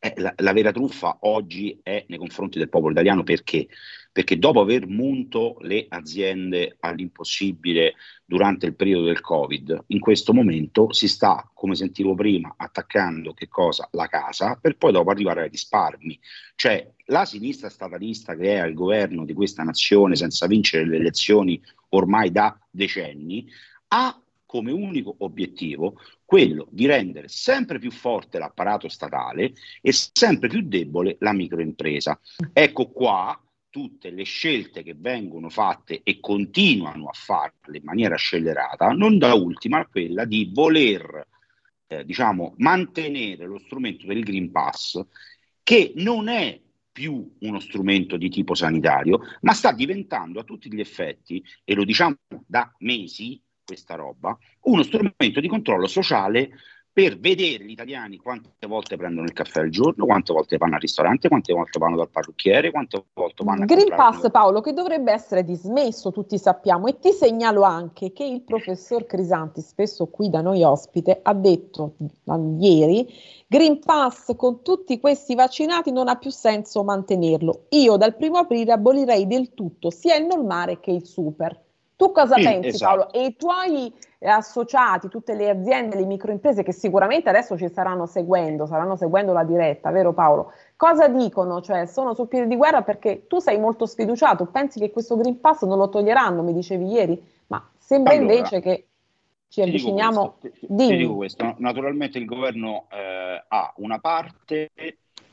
Eh, la, la, vera truffa oggi è nei confronti del popolo italiano perché? Perché dopo aver munto le aziende all'impossibile durante il periodo del Covid, in questo momento si sta, come sentivo prima, attaccando che cosa? La casa per poi dopo arrivare ai risparmi. Cioè la sinistra statalista che è al governo di questa nazione senza vincere le elezioni ormai da decenni ha come unico obiettivo quello di rendere sempre più forte l'apparato statale e sempre più debole la microimpresa. Ecco qua tutte le scelte che vengono fatte e continuano a farle in maniera scellerata, non da ultima quella di voler eh, diciamo, mantenere lo strumento del Green Pass, che non è più uno strumento di tipo sanitario, ma sta diventando a tutti gli effetti, e lo diciamo da mesi, questa roba, uno strumento di controllo sociale per vedere gli italiani quante volte prendono il caffè al giorno, quante volte vanno al ristorante, quante volte vanno dal parrucchiere, quante volte vanno a Green Pass Paolo che dovrebbe essere dismesso, tutti sappiamo e ti segnalo anche che il professor Crisanti, spesso qui da noi ospite, ha detto ieri Green Pass con tutti questi vaccinati non ha più senso mantenerlo. Io dal primo aprile abolirei del tutto sia il normale che il super. Tu cosa sì, pensi esatto. Paolo? E i tuoi associati, tutte le aziende, le microimprese che sicuramente adesso ci saranno seguendo, saranno seguendo la diretta, vero Paolo? Cosa dicono? Cioè sono sul piede di guerra perché tu sei molto sfiduciato, pensi che questo Green Pass non lo toglieranno, mi dicevi ieri, ma sembra allora, invece che ci avviciniamo... Ti dico, questo, ti, ti dico questo, naturalmente il governo eh, ha una parte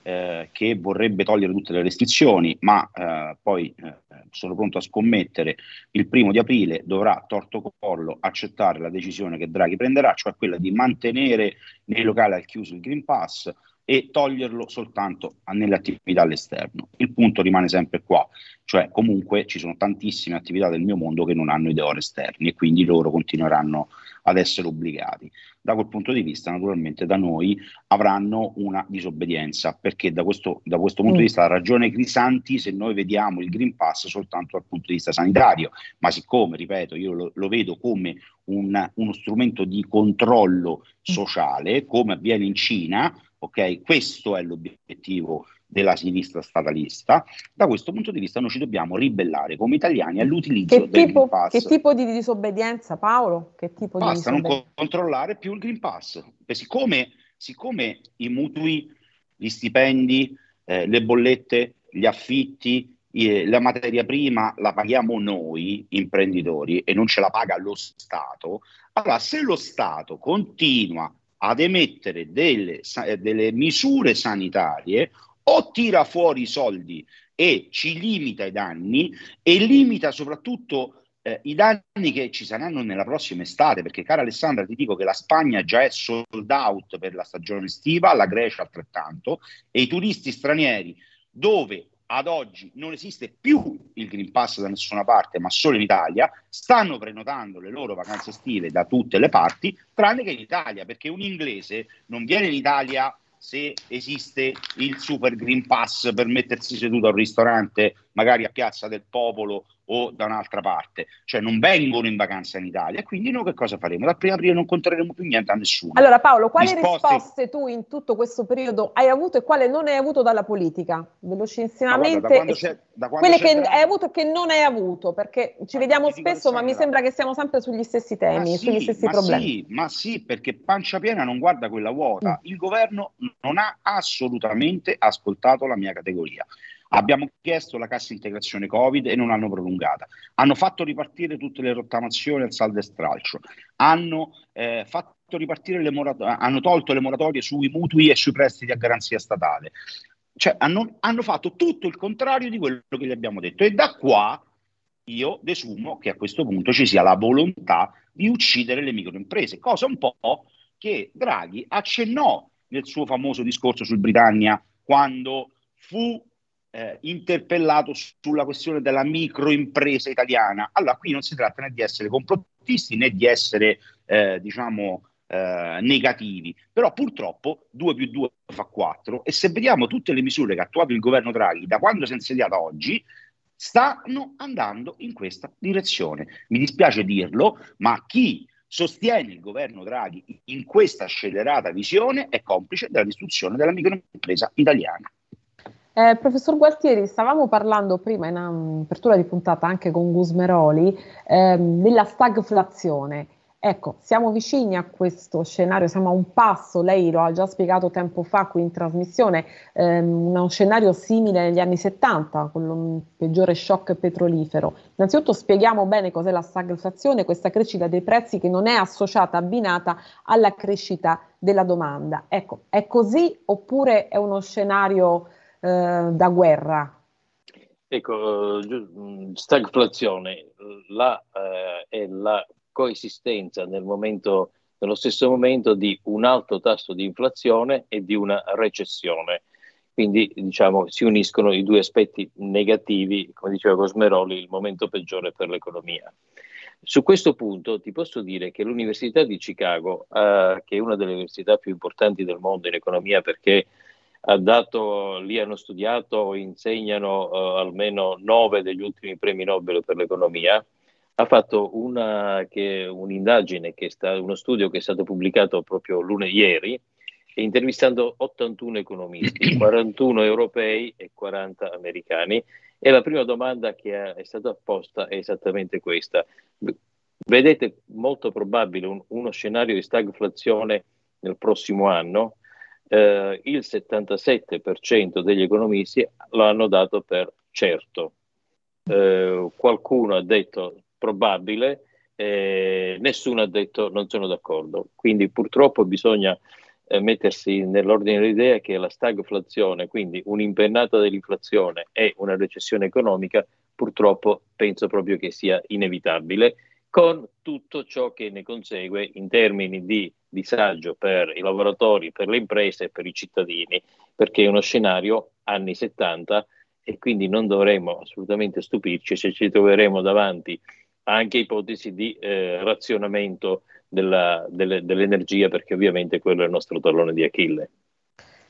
eh, che vorrebbe togliere tutte le restrizioni, ma eh, poi eh, sono pronto a scommettere il primo di aprile dovrà torto collo accettare la decisione che Draghi prenderà, cioè quella di mantenere nei locali al chiuso il Green Pass e toglierlo soltanto nelle attività all'esterno. Il punto rimane sempre qua, cioè comunque ci sono tantissime attività del mio mondo che non hanno i deori esterni e quindi loro continueranno ad essere obbligati. Da quel punto di vista, naturalmente, da noi avranno una disobbedienza, perché da questo, da questo punto mm. di vista ha ragione Crisanti se noi vediamo il Green Pass soltanto dal punto di vista sanitario, ma siccome, ripeto, io lo, lo vedo come un, uno strumento di controllo sociale, come avviene in Cina, ok? Questo è l'obiettivo della sinistra statalista, da questo punto di vista noi ci dobbiamo ribellare come italiani all'utilizzo che del tipo, Green Pass. Che tipo di disobbedienza, Paolo? Che tipo Basta di non controllare più il Green Pass. Siccome, siccome i mutui, gli stipendi, eh, le bollette, gli affitti, eh, la materia prima la paghiamo noi imprenditori e non ce la paga lo Stato, allora se lo Stato continua ad emettere delle, delle misure sanitarie o tira fuori i soldi e ci limita i danni e limita soprattutto eh, i danni che ci saranno nella prossima estate, perché cara Alessandra ti dico che la Spagna già è sold out per la stagione estiva, la Grecia altrettanto, e i turisti stranieri dove ad oggi non esiste più il Green Pass da nessuna parte, ma solo in Italia, stanno prenotando le loro vacanze estive da tutte le parti, tranne che in Italia, perché un inglese non viene in Italia se esiste il Super Green Pass per mettersi seduto al ristorante, magari a Piazza del Popolo o da un'altra parte, cioè non vengono in vacanza in Italia. Quindi noi che cosa faremo? Dal primo aprile non controlleremo più niente a nessuno. Allora Paolo, quali risposte... risposte tu in tutto questo periodo hai avuto e quale non hai avuto dalla politica? Velocissimamente, guarda, quelle che hai avuto e che non hai avuto, perché ci ma vediamo spesso, ma mi sembra che siamo sempre sugli stessi temi, ma sugli stessi problemi. Sì, ma sì, perché pancia piena non guarda quella vuota. Mm. Il governo non ha assolutamente ascoltato la mia categoria. Abbiamo chiesto la cassa integrazione Covid e non l'hanno prolungata. Hanno fatto ripartire tutte le rottamazioni al saldo e stralcio. Hanno, eh, fatto ripartire le morat- hanno tolto le moratorie sui mutui e sui prestiti a garanzia statale. Cioè, hanno, hanno fatto tutto il contrario di quello che gli abbiamo detto. E da qua io desumo che a questo punto ci sia la volontà di uccidere le microimprese, cosa un po' che Draghi accennò nel suo famoso discorso sul Britannia quando fu eh, interpellato sulla questione della microimpresa italiana. Allora, qui non si tratta né di essere complottisti né di essere, eh, diciamo, eh, negativi, però purtroppo 2 più 2 fa 4 e se vediamo tutte le misure che ha attuato il governo Draghi da quando si è insediato oggi, stanno andando in questa direzione. Mi dispiace dirlo, ma chi sostiene il governo Draghi in questa scellerata visione è complice della distruzione della microimpresa italiana. Eh, professor Gualtieri, stavamo parlando prima in apertura di puntata anche con Gusmeroli ehm, della stagflazione. Ecco, siamo vicini a questo scenario, siamo a un passo, lei lo ha già spiegato tempo fa qui in trasmissione, ehm, uno scenario simile negli anni 70, con il peggiore shock petrolifero. Innanzitutto spieghiamo bene cos'è la stagflazione, questa crescita dei prezzi che non è associata, abbinata alla crescita della domanda. Ecco, è così oppure è uno scenario eh, da guerra? Ecco, stagflazione la, eh, è la coesistenza nel momento, nello stesso momento di un alto tasso di inflazione e di una recessione. Quindi diciamo si uniscono i due aspetti negativi, come diceva Cosmeroli, il momento peggiore per l'economia. Su questo punto ti posso dire che l'Università di Chicago, eh, che è una delle università più importanti del mondo in economia perché dato, lì hanno studiato o insegnano eh, almeno nove degli ultimi premi Nobel per l'economia, ha fatto una, che, un'indagine, che sta, uno studio che è stato pubblicato proprio lunedì ieri, intervistando 81 economisti, 41 europei e 40 americani. E la prima domanda che è stata posta è esattamente questa. Vedete molto probabile un, uno scenario di stagflazione nel prossimo anno? Eh, il 77% degli economisti lo hanno dato per certo. Eh, qualcuno ha detto probabile, eh, nessuno ha detto non sono d'accordo. Quindi purtroppo bisogna eh, mettersi nell'ordine dell'idea che la stagflazione, quindi un'impennata dell'inflazione e una recessione economica, purtroppo penso proprio che sia inevitabile, con tutto ciò che ne consegue in termini di disagio per i lavoratori, per le imprese e per i cittadini, perché è uno scenario anni 70 e quindi non dovremmo assolutamente stupirci se ci troveremo davanti anche ipotesi di eh, razionamento della, delle, dell'energia, perché ovviamente quello è il nostro tallone di Achille.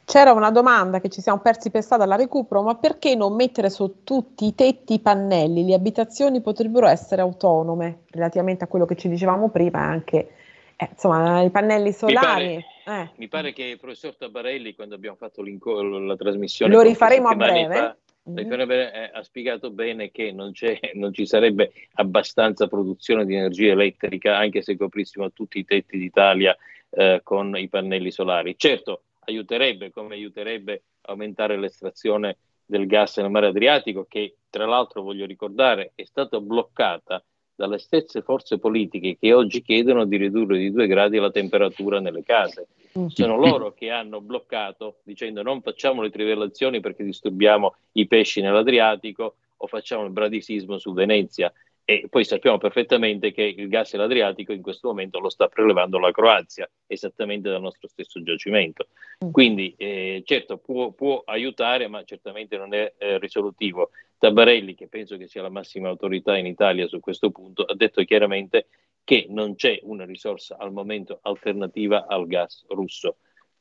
C'era una domanda che ci siamo persi per strada, la recupero, ma perché non mettere su tutti i tetti i pannelli? Le abitazioni potrebbero essere autonome, relativamente a quello che ci dicevamo prima, anche eh, insomma, i pannelli solari. Mi pare, eh. mi pare, che il professor Tabarelli, quando abbiamo fatto la trasmissione, lo rifaremo a breve. Fa, Mm-hmm. ha spiegato bene che non, non, ci sarebbe abbastanza produzione di energia elettrica anche se coprissimo tutti i tetti d'Italia eh, con i pannelli solari. Certo, aiuterebbe, come aiuterebbe aumentare l'estrazione del gas nel mare Adriatico, che tra l'altro voglio ricordare è stata bloccata dalle stesse forze politiche che oggi chiedono di ridurre di due gradi la temperatura nelle case. Mm. Sono loro che hanno bloccato dicendo non facciamo le trivellazioni perché disturbiamo i pesci nell'Adriatico o facciamo il bradisismo su Venezia e poi sappiamo perfettamente che il gas dell'Adriatico in questo momento lo sta prelevando la Croazia, esattamente dal nostro stesso giacimento. Mm. Quindi eh, certo può, può, aiutare, ma certamente non è eh, risolutivo. Tabarelli, che penso che sia la massima autorità in Italia su questo punto, ha detto chiaramente che non c'è una risorsa al momento alternativa al gas russo.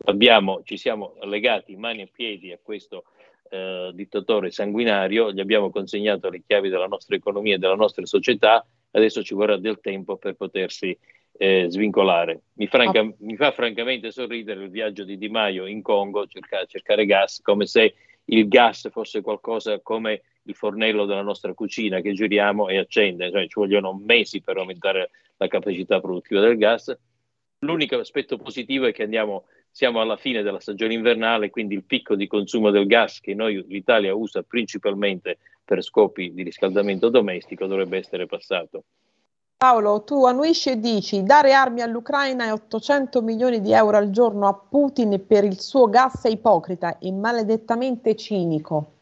Abbiamo, ci siamo legati mani e piedi a questo eh, dittatore sanguinario, gli abbiamo consegnato le chiavi della nostra economia e della nostra società, adesso ci vorrà del tempo per potersi eh, svincolare. Mi, franca, oh. mi, fa francamente sorridere il viaggio di Di Maio in Congo, cercare, cercare gas, come se il gas fosse qualcosa come il fornello della nostra cucina che giriamo e accende, cioè ci vogliono mesi per aumentare la capacità produttiva del gas. L'unico aspetto positivo è che andiamo siamo alla fine della stagione invernale, quindi il picco di consumo del gas che noi, l'Italia usa principalmente per scopi di riscaldamento domestico dovrebbe essere passato. Paolo, tu annuisci e dici dare armi all'Ucraina e 800 milioni di euro al giorno a Putin per il suo gas è ipocrita e maledettamente cinico.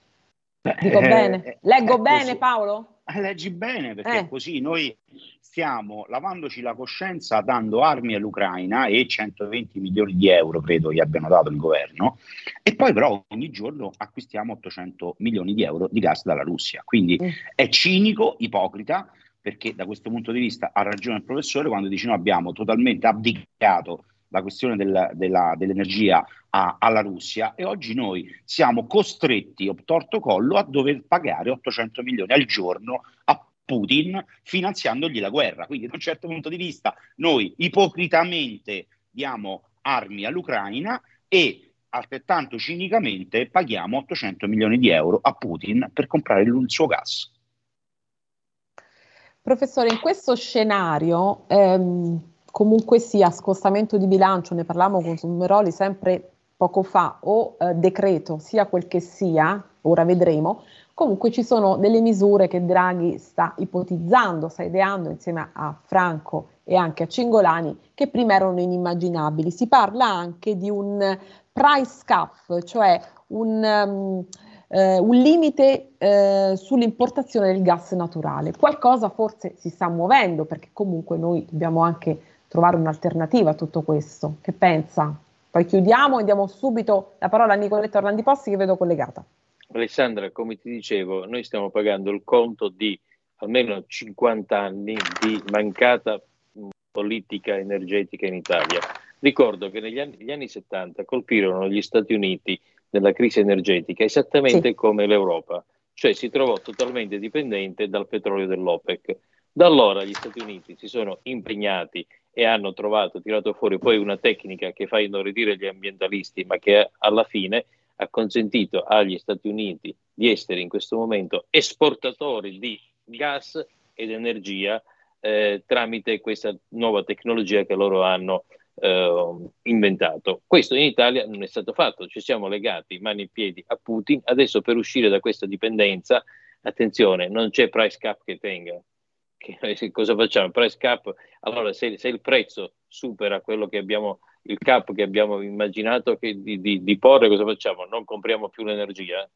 Dico eh, bene? Eh, Leggo bene così. Paolo? Eh, leggi bene perché eh. così noi stiamo lavandoci la coscienza dando armi all'Ucraina e 120 milioni di euro credo gli abbiano dato il governo e poi però ogni giorno acquistiamo 800 milioni di euro di gas dalla Russia. Quindi mm. è cinico, ipocrita perché da questo punto di vista ha ragione il professore quando dice noi abbiamo totalmente abdicato la questione del, della, dell'energia a, alla Russia e oggi noi siamo costretti, torto collo, a dover pagare 800 milioni al giorno a Putin finanziandogli la guerra. Quindi da un certo punto di vista noi ipocritamente diamo armi all'Ucraina e altrettanto cinicamente paghiamo 800 milioni di euro a Putin per comprare il suo gas. Professore, in questo scenario, ehm, comunque sia scostamento di bilancio, ne parlavamo con Sumeroli sempre poco fa, o eh, decreto, sia quel che sia, ora vedremo, Comunque ci sono delle misure che Draghi sta ipotizzando, sta ideando insieme a Franco e anche a Cingolani, che prima erano inimmaginabili. Si parla anche di un price cap, cioè un, um, eh, un limite eh, sull'importazione del gas naturale. Qualcosa forse si sta muovendo, perché comunque noi dobbiamo anche trovare un'alternativa a tutto questo. Che pensa? Poi chiudiamo e diamo subito la parola a Nicoletta Orlandi Posti che vedo collegata. Alessandra, come ti dicevo, noi stiamo pagando il conto di almeno 50 anni di mancata politica energetica in Italia. Ricordo che negli anni, anni 70 colpirono gli Stati Uniti nella crisi energetica esattamente sì. come l'Europa, cioè si trovò totalmente dipendente dal petrolio dell'OPEC. Da allora gli Stati Uniti si sono impegnati e hanno trovato, tirato fuori poi una tecnica che fa inorridire gli ambientalisti, ma che alla fine ha consentito agli Stati Uniti di essere in questo momento esportatori di gas ed energia eh, tramite questa nuova tecnologia che loro hanno eh, inventato. Questo in Italia non è stato fatto, ci siamo legati mani e piedi a Putin, adesso per uscire da questa dipendenza, attenzione, non c'è price cap che tenga. Che, cosa facciamo? Price cap, allora se, se, il prezzo supera quello che abbiamo, il cap che abbiamo immaginato che, di, di, di porre, cosa facciamo? Non compriamo più l'energia?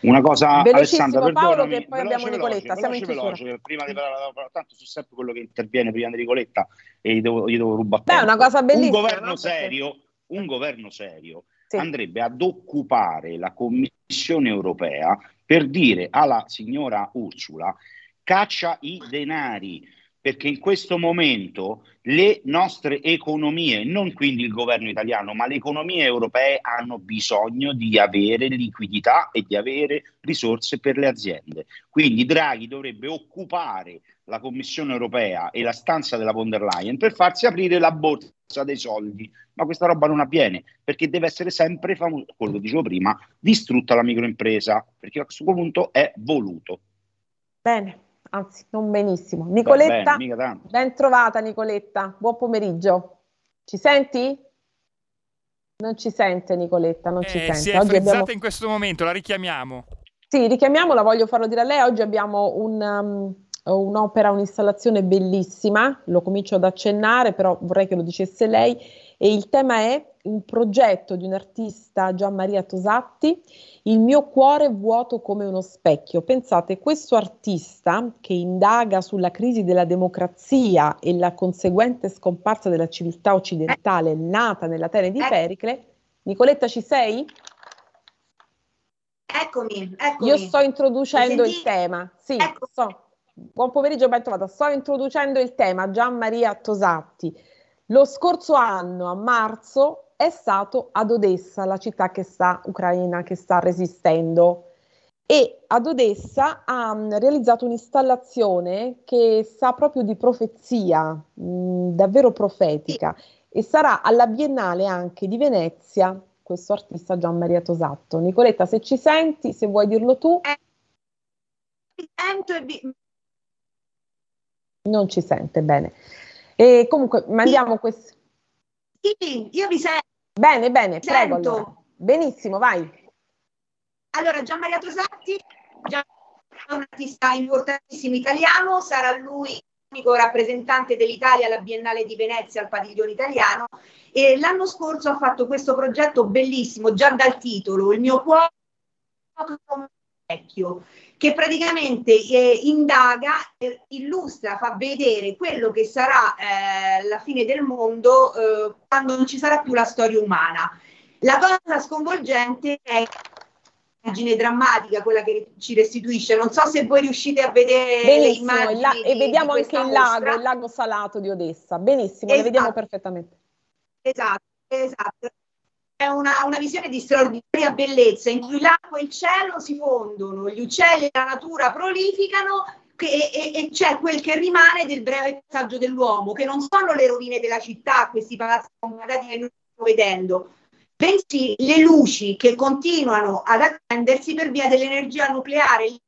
Una cosa, Alessandra, Paolo, che poi abbiamo Nicoletta. Siamo in veloce, prima di tanto su sempre quello che interviene prima di Nicoletta e gli devo, gli devo rubare. Beh, è una cosa bellissima. Un governo no? serio, un governo serio sì. andrebbe ad occupare la Commissione europea per dire alla signora Ursula caccia i denari perché in questo momento le nostre economie, non quindi il governo italiano, ma le economie europee hanno bisogno di avere liquidità e di avere risorse per le aziende. Quindi Draghi dovrebbe occupare la Commissione europea e la stanza della von der Leyen per farsi aprire la borsa dei soldi, ma questa roba non avviene perché deve essere sempre, quello che dicevo prima, distrutta la microimpresa, perché a questo punto è voluto. Bene anzi non benissimo. Nicoletta, Beh, bene, ben trovata Nicoletta, buon pomeriggio. Ci senti? Non ci sente Nicoletta, non eh, ci sente. Si è Oggi abbiamo... in questo momento, la richiamiamo. Sì, richiamiamola, voglio farlo dire a lei. Oggi abbiamo un, um, un'opera, un'installazione bellissima, lo comincio ad accennare, però vorrei che lo dicesse lei. E il tema è un progetto di un artista, Gian Maria Tosatti, Il mio cuore vuoto come uno specchio. Pensate, questo artista che indaga sulla crisi della democrazia e la conseguente scomparsa della civiltà occidentale nata nella terra di Pericle, Nicoletta ci sei? Eccomi, eccomi. Io sto introducendo il tema. Sì, ecco. so. Buon pomeriggio, ben trovata. Sto introducendo il tema Gian Maria Tosatti. Lo scorso anno, a marzo, è stato ad Odessa, la città che sta, ucraina, che sta resistendo. E ad Odessa ha mm, realizzato un'installazione che sa proprio di profezia, mh, mm, davvero profetica, e sarà alla Biennale anche di Venezia questo artista Gian Maria Tosatto. Nicoletta, se ci senti, se vuoi dirlo tu. Non ci sente bene. E comunque mandiamo questo. Sì, io vi sento. Bene, bene, prego. Allora. Benissimo, vai. Allora, Gian Maria Tosatti, già un artista importantissimo italiano, sarà lui l'unico rappresentante dell'Italia alla Biennale di Venezia al padiglione italiano e l'anno scorso ha fatto questo progetto bellissimo, già dal titolo, Il mio cuore vecchio, che praticamente eh, indaga, eh, illustra, fa vedere quello che sarà eh, la fine del mondo eh, quando non ci sarà più la storia umana. La cosa sconvolgente è l'immagine drammatica, quella che ci restituisce. Non so se voi riuscite a vedere Benissimo, le immagini. La- e vediamo anche il lago, il lago salato di Odessa. Benissimo, esatto. le vediamo perfettamente. Esatto, esatto una, una, visione di straordinaria bellezza in cui l'acqua e il cielo si fondono, gli uccelli e la natura prolificano che, e, e, c'è quel che rimane del breve passaggio dell'uomo, che non sono le rovine della città, questi palazzi magari che noi stiamo vedendo, bensì le luci che continuano ad accendersi per via dell'energia nucleare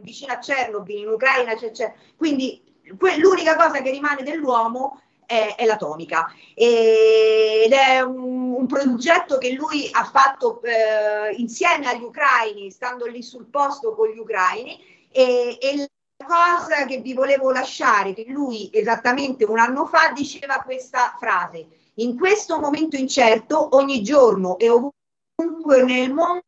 vicino a Chernobyl, in Ucraina, c'è, c'è. quindi que- l'unica cosa che rimane dell'uomo è, è l'atomica ed è un, un, progetto che lui ha fatto eh, insieme agli ucraini, stando lì sul posto con gli ucraini e, e la cosa che vi volevo lasciare, che lui esattamente un anno fa diceva questa frase, in questo momento incerto ogni giorno e ovunque nel mondo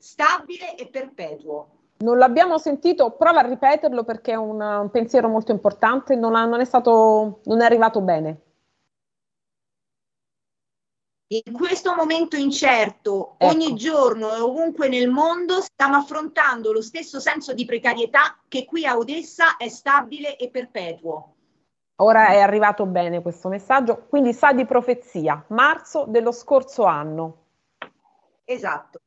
stabile e perpetuo. Non l'abbiamo sentito, prova a ripeterlo perché è un, un pensiero molto importante, non, ha, non, è stato, non è arrivato bene. In questo momento incerto, ecco. ogni giorno e ovunque nel mondo stiamo affrontando lo stesso senso di precarietà che qui a Odessa è stabile e perpetuo. Ora è arrivato bene questo messaggio, quindi sa di profezia, marzo dello scorso anno. Esatto,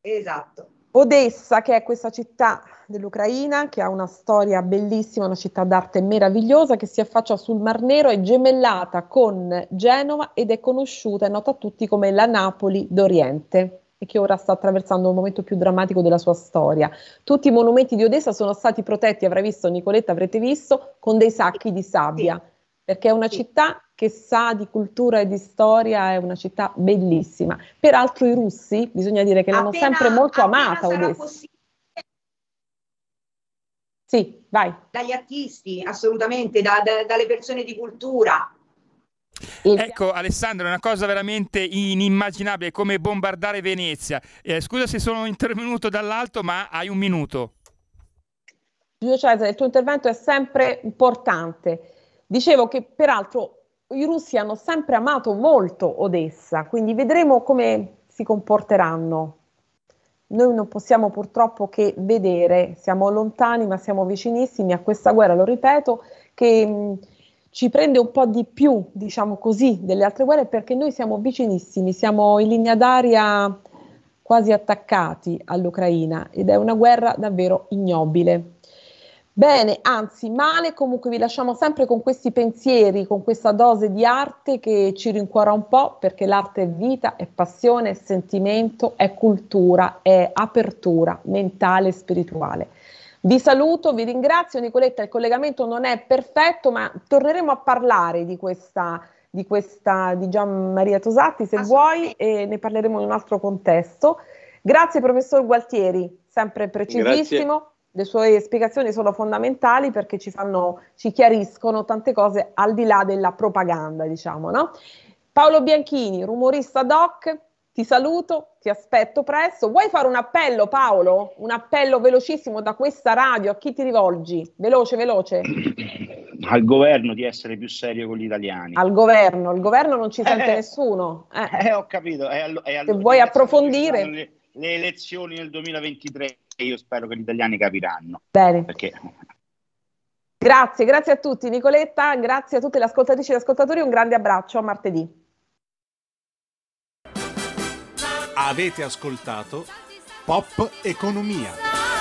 esatto. Odessa, che è questa città dell'Ucraina, che ha una storia bellissima, una città d'arte meravigliosa, che si affaccia sul Mar Nero, è gemellata con Genova ed è conosciuta, è nota a tutti come la Napoli d'Oriente e che ora sta attraversando un momento più drammatico della sua storia. Tutti i monumenti di Odessa sono stati protetti, avrai visto Nicoletta, avrete visto, con dei sacchi di sabbia, perché è una città che sa di cultura e di storia, è una città bellissima. Peraltro i russi, bisogna dire che l'hanno appena, sempre molto amata Odessa. Sì, vai. Dagli artisti, assolutamente, da, da, dalle persone di cultura. Ecco Alessandro, è una cosa veramente inimmaginabile, come bombardare Venezia. Eh, scusa se sono intervenuto dall'alto, ma hai un minuto. Giulio Cesare, il tuo intervento è sempre importante. Dicevo che peraltro i russi hanno sempre amato molto Odessa, quindi vedremo come si comporteranno. Noi non possiamo purtroppo che vedere, siamo lontani ma siamo vicinissimi a questa guerra, lo ripeto, che mh, ci prende un po' di più, diciamo così, delle altre guerre perché noi siamo vicinissimi, siamo in linea d'aria quasi attaccati all'Ucraina ed è una guerra davvero ignobile. Bene, anzi, male, comunque vi lasciamo sempre con questi pensieri, con questa dose di arte che ci rincuora un po', perché l'arte è vita, è passione, è sentimento, è cultura, è apertura mentale e spirituale. Vi saluto, vi ringrazio, Nicoletta, il collegamento non è perfetto, ma torneremo a parlare di questa, di questa di Gian Maria Tosatti, se vuoi, e ne parleremo in un altro contesto. Grazie professor Gualtieri, sempre precisissimo. Grazie le sue spiegazioni sono fondamentali perché ci, fanno, ci chiariscono tante cose al di là della propaganda, diciamo, no? Paolo Bianchini, rumorista doc, ti saluto, ti aspetto presto. Vuoi fare un appello, Paolo? Un appello velocissimo da questa radio, a chi ti rivolgi? Veloce, veloce. Al governo di essere più serio con gli italiani. Al governo, al governo non ci sente eh, nessuno. Eh. eh, ho capito. È allo, è allo, Se vuoi approfondire... Le, le elezioni nel 2023 e io spero che gli italiani capiranno. Bene. Perché... Grazie, grazie a tutti Nicoletta, grazie a tutte le ascoltatrici e ascoltatori, un grande abbraccio, a martedì. Avete ascoltato Pop Economia.